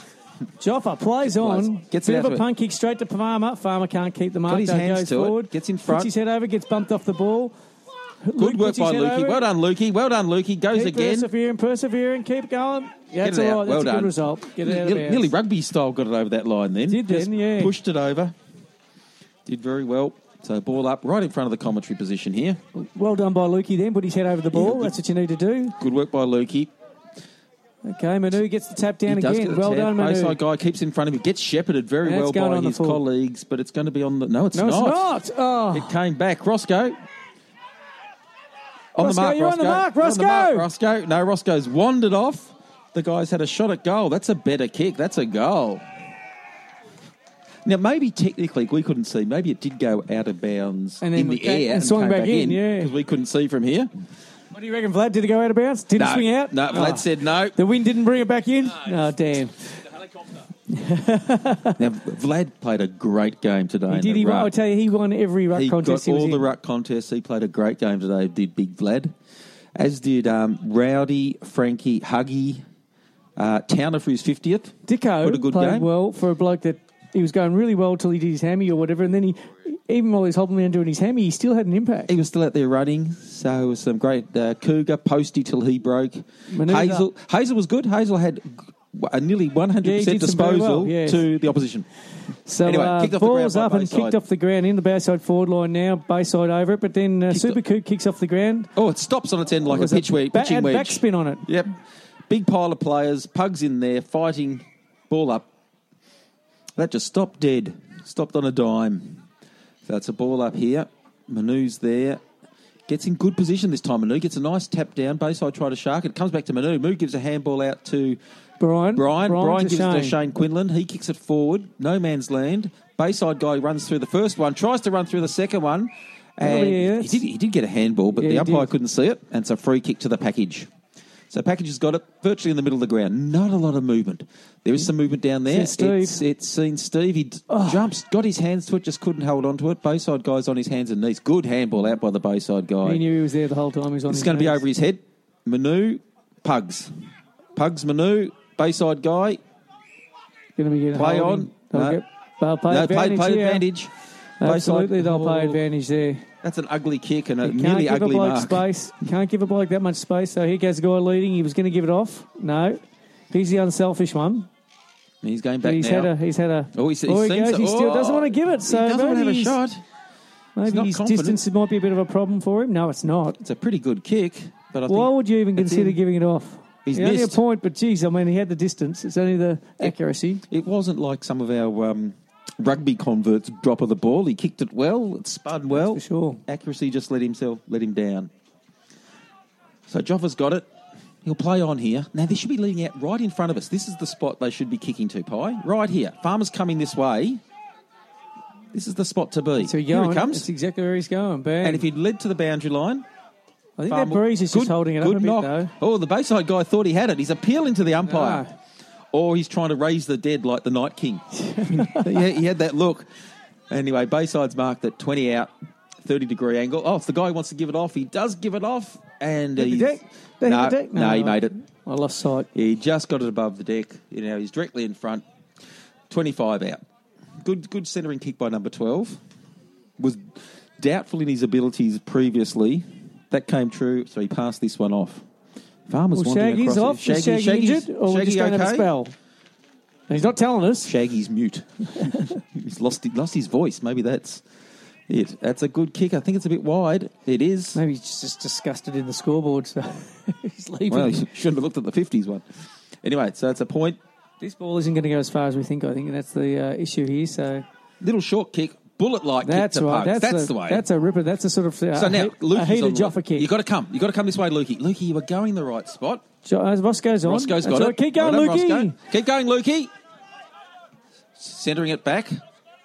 Joffa plays on. Gets bit it of a to punt kick straight to Farmer. Farmer can't keep the mark. his hands goes to it, forward. gets in Puts front. his head over. Gets bumped off the ball. Good work by Lukey. Well done, Lukey. Well done, Lukey. Goes Keep again. persevering, persevering, keep going. Yeah, that's all right. That's Well a good result. Get it out of Nearly, nearly rugby style got it over that line then. Did then, yeah. Pushed it over. Did very well. So ball up right in front of the commentary position here. Well done by Lukey then. Put his head over the ball. good. That's what you need to do. Good work by Lukey. Okay, Manu gets the tap down again. Well tap. done, Manu. Bayside guy keeps in front of him. Gets shepherded very well by his colleagues, but it's going to be on the. No, it's No, not. it's not. Oh. It came back. Roscoe. On Roscoe, the mark, you're on the mark, on the mark, Roscoe. Roscoe. No, Roscoe's wandered off. The guy's had a shot at goal. That's a better kick. That's a goal. Now, maybe technically we couldn't see. Maybe it did go out of bounds And in the came- air and swung came back in, yeah. because we couldn't see from here. What do you reckon, Vlad? Did it go out of bounds? Did it swing out? No, Vlad Oh. said no. The wind didn't bring it back in? Oh, damn. Now, Vlad played a great game today. He did. He won. I tell you, he won every ruck he contest got he all the in. ruck contests. He played a great game today. Did Big Vlad, as did um, Rowdy, Frankie, Huggy, uh, Towner for his fiftieth. Dicko What a good played game. well for a bloke that he was going really well till he did his hammy or whatever, and then he, even while he was hobbling around doing his hammy, he still had an impact. He was still out there running, so it was some great uh, cougar posty till he broke. Manoeuvre. Hazel, Hazel was good. Hazel had a nearly one hundred Yeah, he percent did some very disposal well, yes. to the opposition. So Anyway, uh, kicked off the ball's up and Bayside. kicked off the ground in the Bayside forward line now, Bayside over it, but then uh, Kicked Super off- kicks off the ground. Oh, it stops on its end like a pitch wedge, ba- pitching wedge. backspin on it. Yep. Big pile of players, pugs in there, fighting, ball up. That just stopped dead. Stopped on a dime. So it's a ball up here. Manu's there. Gets in good position this time. Manu gets a nice tap down. Bayside try to shark it. Comes back to Manu. Manu gives a handball out to Brian. Brian. Brian, to gives it to Shane. Shane Quinlan. He kicks it forward. No man's land. Bayside guy runs through the first one. Tries to run through the second one. And Oh, yeah, he, did, he did get a handball, but Yeah, the he umpire couldn't see it. And it's a free kick to the package. So package has got it virtually in the middle of the ground. Not a lot of movement. There is some movement down there. Steve. It's, it's seen Steve. He d- oh. jumps, got his hands to it, just couldn't hold on to it. Bayside guy's on his hands and knees. Good handball out by the Bayside guy. He knew he was there the whole time. He was on It's going to be over his head. Manu, Pugs. Pugs, Manu, Bayside guy. Going to be getting Play holding. on. They'll, No. get, they'll play no, advantage play, play advantage. Absolutely, Bayside- they'll play oh, advantage there. That's an ugly kick and a You nearly give a ugly bloke mark. space. Can't give a bloke that much space. So here goes the guy leading. He was going to give it off. No. He's the unselfish one. He's going back he's now. had a. He's had a. Oh, he's- he oh, he goes. He still oh, doesn't want to give it. So he doesn't want to have maybe a he's- shot. Maybe his confident. distance might be a bit of a problem for him. No, it's not. It's a pretty good kick, but I Why would you even consider in. giving it off? He's He only a point, but geez, I mean, he had the distance. It's only the accuracy. it wasn't like some of our um, rugby converts drop of the ball. He kicked it well. It spun well. for sure. Accuracy just let himself let him down. So Joffa's got it. He'll play on here. Now this should be leading out right in front of us. This is the spot they should be kicking to, Pie. Right here. Farmer's coming this way. This is the spot to be. So he here he comes. That's exactly where he's going. Bang. And if he'd led to the boundary line, I think that breeze is just holding it up good a bit, knock. though. Oh, the Bayside guy thought he had it. He's appealing to the umpire. Ah. Or he's trying to raise the dead like the Night King. he, he had that look. Anyway, Bayside's marked at 20 out, 30 degree angle. Oh, if the guy wants to give it off, he does give it off. And he's, deck? Did no, the deck? no, he made it. I lost sight. He just got it above the deck. You know, he's directly in front. 25 out. Good good centering kick by number 12. Was doubtful in his abilities previously. That came true, so he passed this one off. Farmer's Well, wandering Shaggy's across off. it. Is Shaggy Shaggy's- injured, or we Shaggy just don't have a spell? And he's not telling us. Shaggy's mute. he's lost lost his voice. Maybe that's it. That's a good kick. I think it's a bit wide. It is. Maybe he's just disgusted in the scoreboard, so he's leaving. Well, you shouldn't have looked at the fifties one. Anyway, so it's a point. this ball isn't going to go as far as we think. I think that's the uh, issue here. So Little short kick, bullet like that's kick to right. That's, That's, a, the way. That's a ripper. That's a sort of uh, so now, Lukey's a heated Joffa kick. You got to come. You got to come this way, Lukey. Lukey, you were going the right spot. Jo- uh, Roscoe's on. Roscoe's That's got right. it. Keep going, done, Lukey. Keep going, Lukey. Centering it back.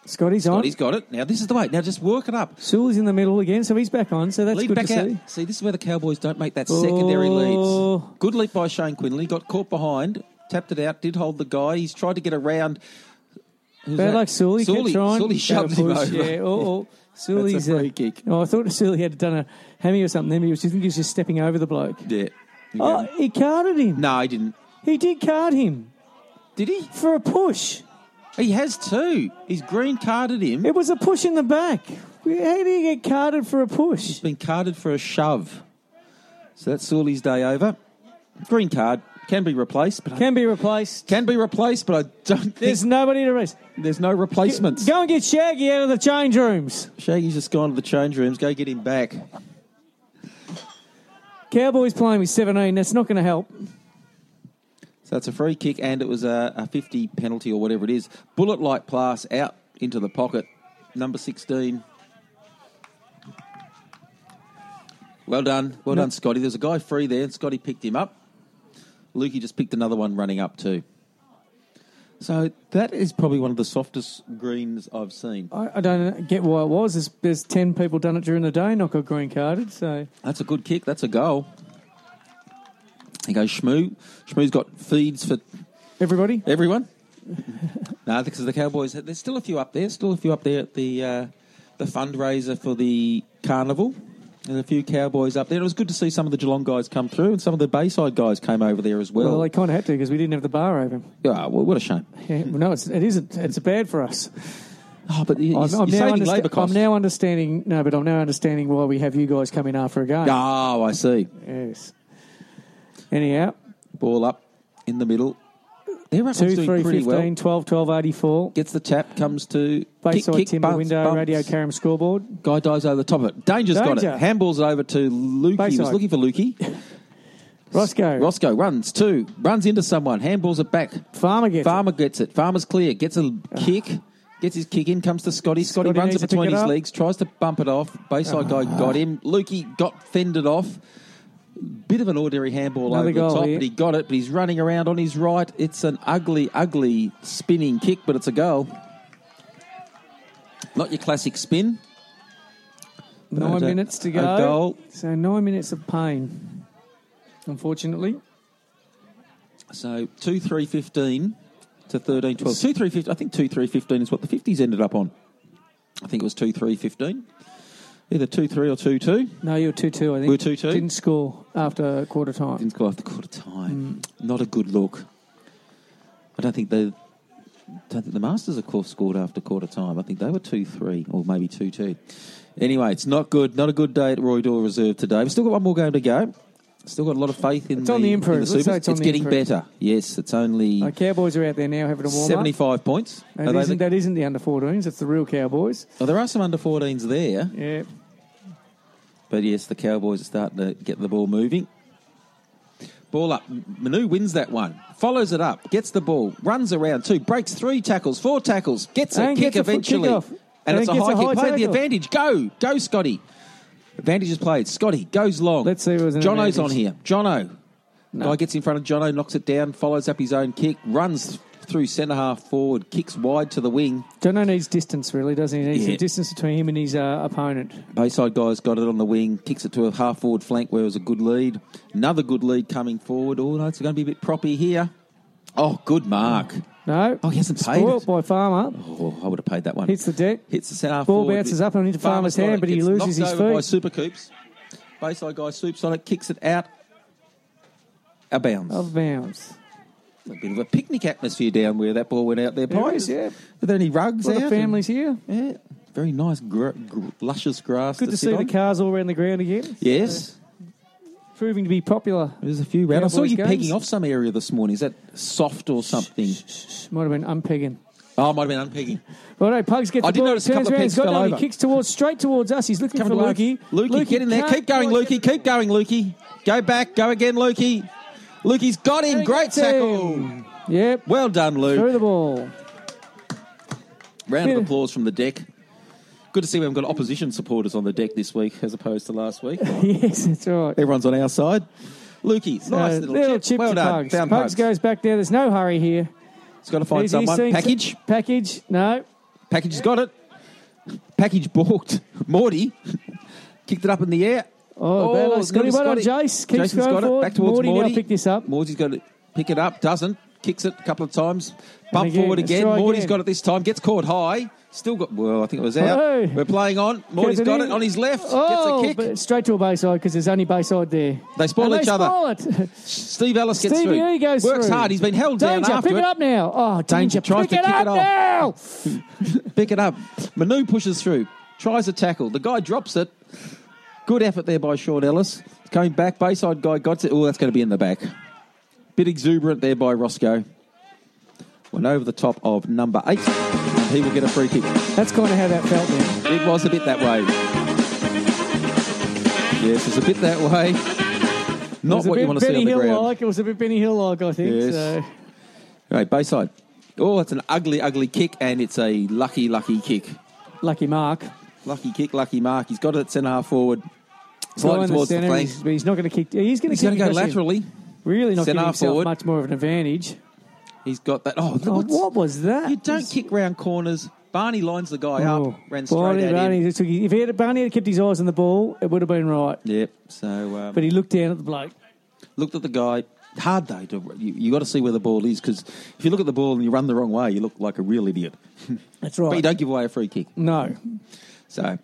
Scotty's on. Scotty's got it. Now this is the way. Now just work it up. Sewell's in the middle again, so he's back on. So that's Lead good back to out. see. See, this is where the Cowboys don't make that secondary Oh. leads. Good leap by Shane Quinlan. Got caught behind. Tapped it out. Did hold the guy. He's tried to get around. Who's Bad that? luck, Sully. Kept Sully, trying. Sully shoved him push, over. Yeah. Oh, oh. Sully's That's a uh, free kick. Oh, I thought Sully had done a hammy or something. Then he was. I think he was just stepping over the bloke. Yeah. Oh, he carded him. No, he didn't. He did card him Did he? for a push. He has too. He's green carded him. It was a push in the back. How did he get carded for a push? He's been carded for a shove. So that's Sully's day over. Green card can be replaced, but I- Can be replaced. can be replaced, but I don't think There's nobody to race. there's no replacements. Go and get Shaggy out of the change rooms. Shaggy's just gone to the change rooms. Go get him back. Cowboys playing with 17. That's not going to help. So it's a free kick, and it was a, a 50 penalty or whatever it is. Bullet like pass out into the pocket. Number 16. Well done. Well done, Scotty. There's a guy free there, and Scotty picked him up. Lukey just picked another one running up, too. So that is probably one of the softest greens I've seen. I, I don't get why it was. There's, there's 10 people done it during the day, not got green carded. So That's a good kick. That's a goal. He goes Shmoo. Shmoo's got feeds for everybody, Everyone? no, because the Cowboys. There's still a few up there. Still a few up there at the uh, the fundraiser for the carnival. There's a few Cowboys up there. It was good to see some of the Geelong guys come through, and some of the Bayside guys came over there as well. well, they kind of had to because we didn't have the bar open. Ah, well, what a shame. Yeah, well, no, it's, it isn't. It's bad for us. Oh, but you- I'm, I'm now understa-. I'm now understanding. No, but I'm now understanding why we have you guys coming after a game. Oh, I see. Yes. Anyhow, Ball up in the middle. Their ruckman's 2, doing 3, pretty 15, well. 12, 12, 84. Gets the tap, comes to Bayside kick, kick, timber bumps, window, bumps. radio Carrum scoreboard. Guy dives over the top of it. Danger's got it. Handballs it over to Lukey. He was looking for Lukey. Roscoe. Roscoe runs two, runs into someone, handballs it back. Farmer gets Farmer gets it. Farmer's clear, gets a kick, gets his kick in, comes to Scotty. Scotty, Scotty runs it between it his up. legs, tries to bump it off. Bayside guy got ah. him. Lukey got fended off. Bit of an ordinary handball Another over the top, here. but he got it. But he's running around on his right. It's an ugly, ugly spinning kick, but it's a goal. Not your classic spin. Nine uh, minutes to go. goal. So nine minutes of pain, unfortunately. So 2 3 15 to 13 12. 2 3 15. I think 2 3 15 is what the 50s ended up on. I think it was 2 3 15. Either 2 3 or 2 2. No, you were 2 2, I think. We were 2-2? Didn't score after quarter time. Didn't go after quarter time. Mm. Not a good look. I don't think the. Don't think the Masters, of course, scored after quarter time. I think they were 2 3 or maybe 2 2. Anyway, it's not good. Not a good day at Roy Doyle Reserve today. We've still got one more game to go. Still got a lot of faith in It's the, on the improve. the Let's say Supers. it's getting improve. better. Yes, it's only Uh, Cowboys are out there now having a warm up. 75 points. Are isn't, the- that isn't the under 14s, it's the real Cowboys. Oh, there are some under 14s there, Yeah. But yes, the Cowboys are starting to get the ball moving. Ball up. Manu wins that one. Follows it up. Gets the ball. Runs around two. Breaks three tackles. Four tackles. Gets a And kick gets a eventually. And, And it's a high a kick. Play the advantage. Go. Go, Scotty. Advantage is played. Scotty goes long. Let's see was an Jono's advantage. on here. Jono. No. Guy gets in front of Jono, knocks it down, follows up his own kick, runs through centre half forward, kicks wide to the wing. Jono needs distance, really, doesn't he? He needs Yeah. some distance between him and his uh, opponent. Bayside guys got it on the wing, kicks it to a half forward flank where it was a good lead. Another good lead coming forward. Oh, no, it's going to be a bit proppy here. Oh, good mark. No. Oh, he hasn't paid it. by Farmer. Oh, I would have paid that one. Hits the deck. Hits the centre half Ball forward. bounces up and into Farmer's hand, but he loses his over by feet. Super Coops. Bayside guy swoops on it, kicks it out. A bounce. Of bounds. A bit of a picnic atmosphere down where that ball went out there. There Pies. is, yeah. Are there any rugs A lot out? of families here. Yeah. Very nice, gr- gr- luscious grass. Good to, sit see on. the cars all around the ground again. Yes, Proving to be popular. there's a few round. I saw Cowboys you games. pegging off some area this morning. Is that soft or something? Might have been unpegging. Oh, it might have been unpegging. Righto, Pugs gets I the did ball, notice a turns couple of around, pegs got fell he over. kicks towards straight towards us. He's looking Coming for to Lukey. Lukey, get in there. can't Keep going, quite- Lukey. Keep going, Lukey. Go back. Go again, Lukey. Lukey's got him. Great tackle. Yep, Well done, Luke. through the ball. Round of applause from the deck. Good to see we haven't got opposition supporters on the deck this week as opposed to last week. yes, that's right. Everyone's on our side. Lukey, nice Uh, little, chip. Well to done. Pugs. Found Pugs goes back there. There's no hurry here. He's got to find He's- he's someone. Package. Package. No. Package has got it. Package balked. Morty kicked it up in the air. Oh, bad luck. it's Scotty, well done, Scotty. Jace. Keeps Jason's going got it. Back towards Morty, Morty. now pick this up. Morty's got to pick it up. Doesn't. Kicks it a couple of times. Bump again, forward again. Morty's again. got it this time. Gets caught high. Still got. Well, I think it was out. We're playing on. Morty's got in. it on his left. Oh, Gets a oh, kick. straight to a bayside because there's only bayside there. They spoil And each they other. spoil. Steve Ellis gets Stevie through. Goes Works through. hard. He's been held down Danger, after pick it up now. Oh, Danger danger, tries pick to it kick up it off. now. Pick it up. Manu pushes through. Tries a tackle. The guy drops it. Good effort there by Sean Ellis. Coming back. Bayside guy got it. Oh, that's going to be in the back. Bit exuberant there by Roscoe. Went over the top of number eight. And he will get a free kick. That's kind of how that felt then. It was a bit that way. Yes, it's a bit that way. Not what you want to see on the Hill ground. like. It was a bit Benny Hill like, I think. Yes. So. Right, Bayside. Oh, it's an ugly, ugly kick, and it's a lucky, lucky kick. Lucky Mark. Lucky kick, lucky mark. He's got it at centre half forward. Low Sliding in the towards the flank. he's, but he's not going to kick. He's going He's to going to go laterally. Really not giving himself forward. much more of an advantage. He's got that. Oh, Oh, what was that? You don't kick round corners. Barney lines the guy Oh, up, ran straight Barney, at Barney, him. if he had, Barney had kept his eyes on the ball, it would have been right. Yep. So um, But he looked down at the bloke. looked at the guy. Hard though. To, you you got to see where the ball is because if you look at the ball and you run the wrong way, you look like a real idiot. That's right. But you don't give away a free kick. No. So he's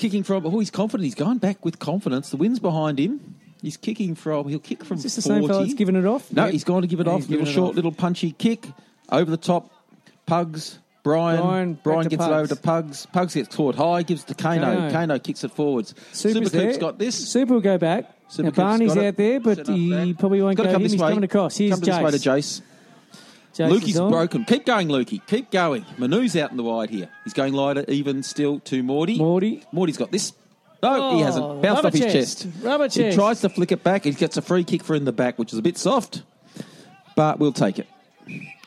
kicking from. Oh, he's confident. He's going back with confidence. The wind's behind him. He's kicking from. He'll kick from Is this the same fellow that's giving it off? No, Yep. he's gone to give it Yeah, off. Little it short, off. little punchy kick over the top. Pugs. Brian. Brian, Brian gets it over to Pugs. Pugs gets caught high, gives it to Kano. Kano. Kano kicks it forwards. Super's Supercoop's there. got this. Super will go back. Now Barney's out there, but he back. probably won't go come him. He's way. coming across. Here's come way to Jace. Jace Lukey's broken. Keep going, Lukey. Keep going. Manu's out in the wide here. He's going lighter, even still to Morty. Morty. Morty's got this. No, he Oh, hasn't. Bounced off his chest. chest. Rubber He tries to flick it back. He gets a free kick for in the back, which is a bit soft, but we'll take it.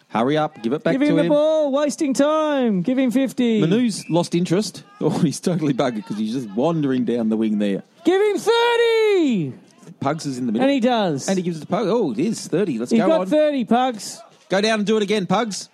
Hurry up. Give it back Give to him the him. ball. Wasting time. Give him 50. Manu's lost interest. Oh, he's totally buggered because he's just wandering down the wing there. Give him 30. Pugs is in the middle. And he does. And he gives it to Pugs. Oh, it is 30. Let's He's go got on. 30, Pugs. Go down and do it again, Pugs.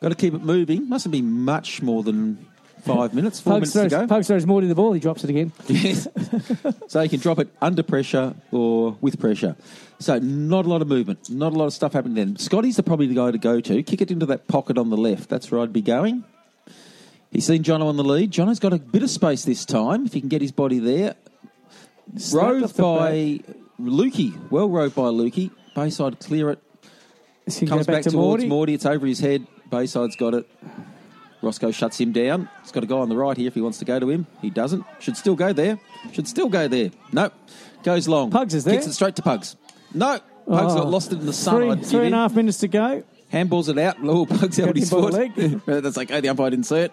Got to keep it moving. Mustn't be much more than five minutes. Four Pugs minutes throws, to go. Pugs throws Morty the ball. He drops it again. Yes. so you can drop it under pressure or with pressure. So not a lot of movement, not a lot of stuff happening then. Scotty's the probably the guy to go to. Kick it into that pocket on the left. That's where I'd be going. He's seen Jono on the lead. Jono's got a bit of space this time if he can get his body there. Rove by Lukey. Well rove by Lukey. Bayside clear it. He Comes back, to towards Morty. Morty. It's over his head. Bayside's got it. Roscoe shuts him down. He's got a guy on the right here if he wants to go to him. He doesn't. Should still go there. Should still go there. Nope. Goes long. Pugs is there. Kicks it straight to Pugs. No. Pugs Oh. got lost it in the sun. Three, three and a half minutes to go. Handballs it out. Oh, Pugs Got his foot. That's okay. Oh, the umpire didn't see it.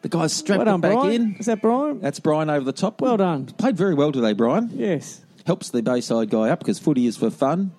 The guy's strapped Well done, back Brian. in. Is that Brian? That's Brian over the top. Well done. Played very well today, Brian. Yes. Helps the Bayside guy up because footy is for fun.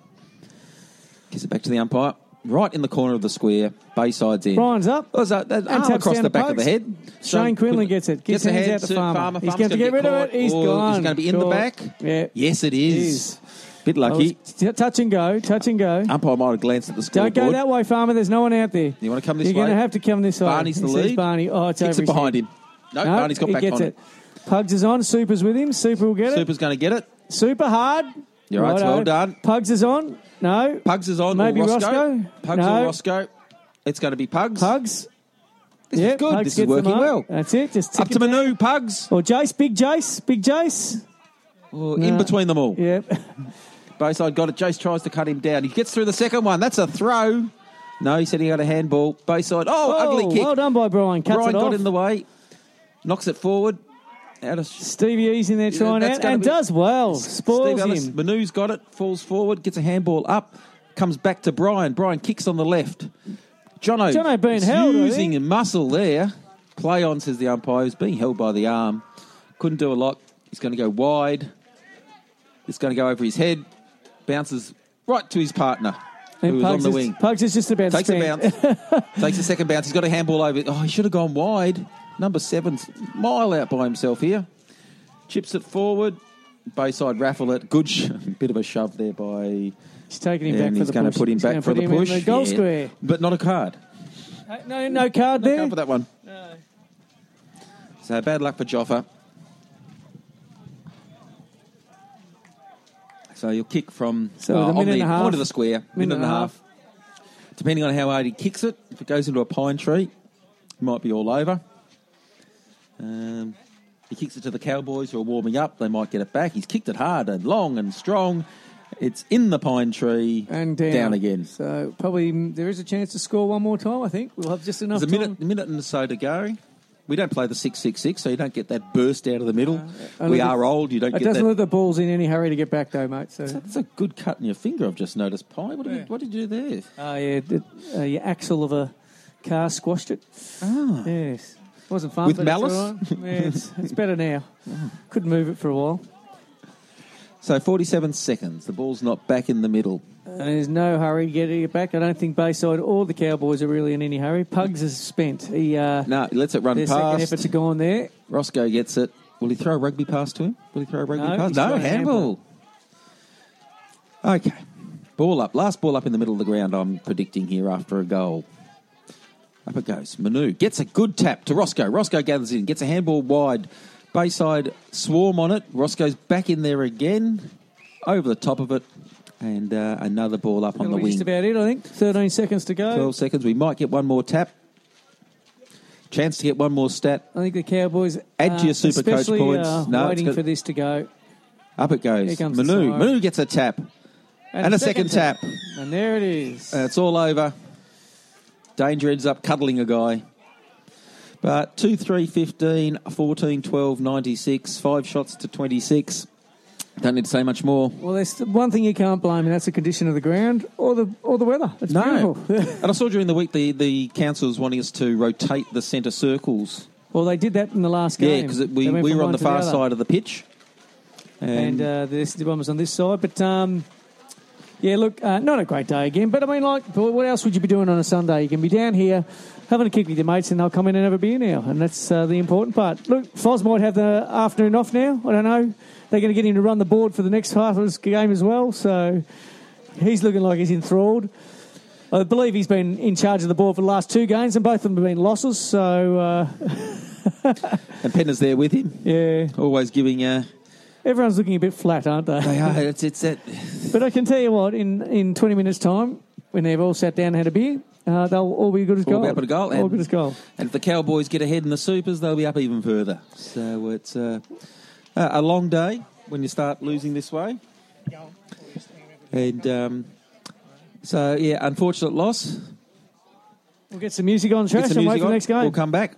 Gives it back to the umpire. Right in the corner of the square. Bayside's in. Brian's up. Oh, that, arm taps across down the back of the head. Shane Quinlan gets it. Gets the hands ahead out to to Farmer. He's Farmer's going to get rid of caught. it. He's oh, Or gone. It going to be in the back? Yeah. Yes, it It is. is. Bit Oh, lucky. t- touch and go. Touch and go. Umpire might have glanced at the scoreboard. Don't go that way, Farmer. There's no one out there. You want to come this side? You're way? going to have to come this way. Barney's the He says lead. Barney. Oh, it's Kicks over it his behind him. No, No, Barney's got he back gets on it. Pugs is on. Super's with him. Super will get it. Super's going to get it. Super hard. You're right, Righto. well done. Pugs is on. No. Pugs is on. Maybe or Roscoe. Roscoe? Pugs No. or Roscoe. It's going to be Pugs. Pugs. This yeah, is good. Pugs this is working well. That's it. Just Up to. Manu, Pugs. Or Jace. Big Jace. Big Jace. Oh, Nah. In between them all. Yep. Bayside got it. Jace tries to cut him down. He gets through the second one. That's a throw. No, he said he got a handball. Bayside. Oh, Oh, ugly kick. well done by Brian. Cuts Brian got off. in the way. Knocks it forward. Out of Stevie E's in there Yeah, trying out and be- does well. Spoils Steve Ellis. him. Manu's got it. Falls forward. Gets a handball up. Comes back to Brian. Brian kicks on the left. Jono. Jono being held, Using muscle there. Play on, says the umpire. He's being held by the arm. Couldn't do a lot. He's going to go wide. It's going to go over his head. Bounces right to his partner, who And was on the is, wing. Pugs is just about Takes a bounce. Takes a second bounce. He's got a handball over. Oh, he should have gone wide. Number seven, mile out by himself here. Chips it forward. Bayside raffle it. Good sh- bit of a shove there by. He's taking him and back for he's the going push. to put him He's back for the him in push. the goal Yeah. square. But not a card. Uh, No, no card No there. card for that one. So bad luck for Joffa. So you'll kick from So uh, on the half. onto the square, minute, and a half. Depending on how hard he kicks it, if it goes into a pine tree, it might be all over. Um, he kicks it to the Cowboys who are warming up. They might get it back. He's kicked it hard and long and strong. It's in the pine tree And down. again. So probably there is a chance to score one more time. I think we'll have just enough There's a time. minute, a minute and so to go. We don't play the six six six, so you don't get that burst out of the middle. only we are old. You don't get. It get doesn't that. let the balls in any hurry to get back though, mate. So That's a good cut in your finger. I've just noticed. Pie. What did, Yeah. you, what did you do there? Oh, yeah. The, uh, your axle of a car squashed it. Ah. Yes. Wasn't fun. With but it's malice? Yeah, it's, it's better now. Couldn't move it for a while. So 47 seconds. The ball's not back in the middle. And there's no hurry getting it back. I don't think Bayside or the Cowboys are really in any hurry. Pugs is spent. He, uh, No, he lets it run their second past. efforts are gone there. Roscoe gets it. Will he throw a rugby pass to him? Will he throw a rugby No, pass? No, handball. Okay. Ball up. Last ball up in the middle of the ground, I'm predicting here after a goal. Up it goes. Manu gets a good tap to Roscoe. Roscoe gathers in, gets a handball wide. Bayside swarm on it. Roscoe's back in there again, over the top of it, and uh, another ball up on the wing. just about it, I think. 13 seconds to go. 12 seconds. We might get one more tap. Chance to get one more stat. I think the Cowboys Add uh, to your super coach points. Uh, No, waiting for this to go. Up it Here goes. comes Manu. Manu gets a tap. And a second tap. And there it is. And it's all over. Danger ends up cuddling a guy. But 2 3 15, 14 12 96, five shots to 26. Don't need to say much more. well, there's one thing you can't blame, and that's the condition of the ground or the or the weather. It's No. beautiful. and I saw during the week the, the council was wanting us to rotate the centre circles. well, they did that in the last game. Yeah, because we, we were on the far other. side of the pitch. and uh, this one was on this side. But um, yeah, look, uh, not a great day again. But I mean, like, what else would you be doing on a Sunday? You can be down here having a kick with your mates, and they'll come in and have a beer now, and that's uh, the important part. Look, Foz might have the afternoon off now. I don't know. They're going to get him to run the board for the next half of this game as well. So he's looking like he's enthralled. I believe he's been in charge of the board for the last two games, and both of them have been losses. So uh, And Penner's there with him, yeah, always giving. Uh, everyone's looking a bit flat, aren't they? they are, it's, it's that. But I can tell you what, in, in 20 minutes' time, when they've all sat down and had a beer, uh, they'll all be good as All gold. be up at a goal, All and- good as gold. And if the Cowboys get ahead in the Supers, they'll be up even further. So it's uh, a long day when you start losing this way. And um, so, yeah, unfortunate loss. We'll get some music on, Trash, and wait for the next game. We'll come back.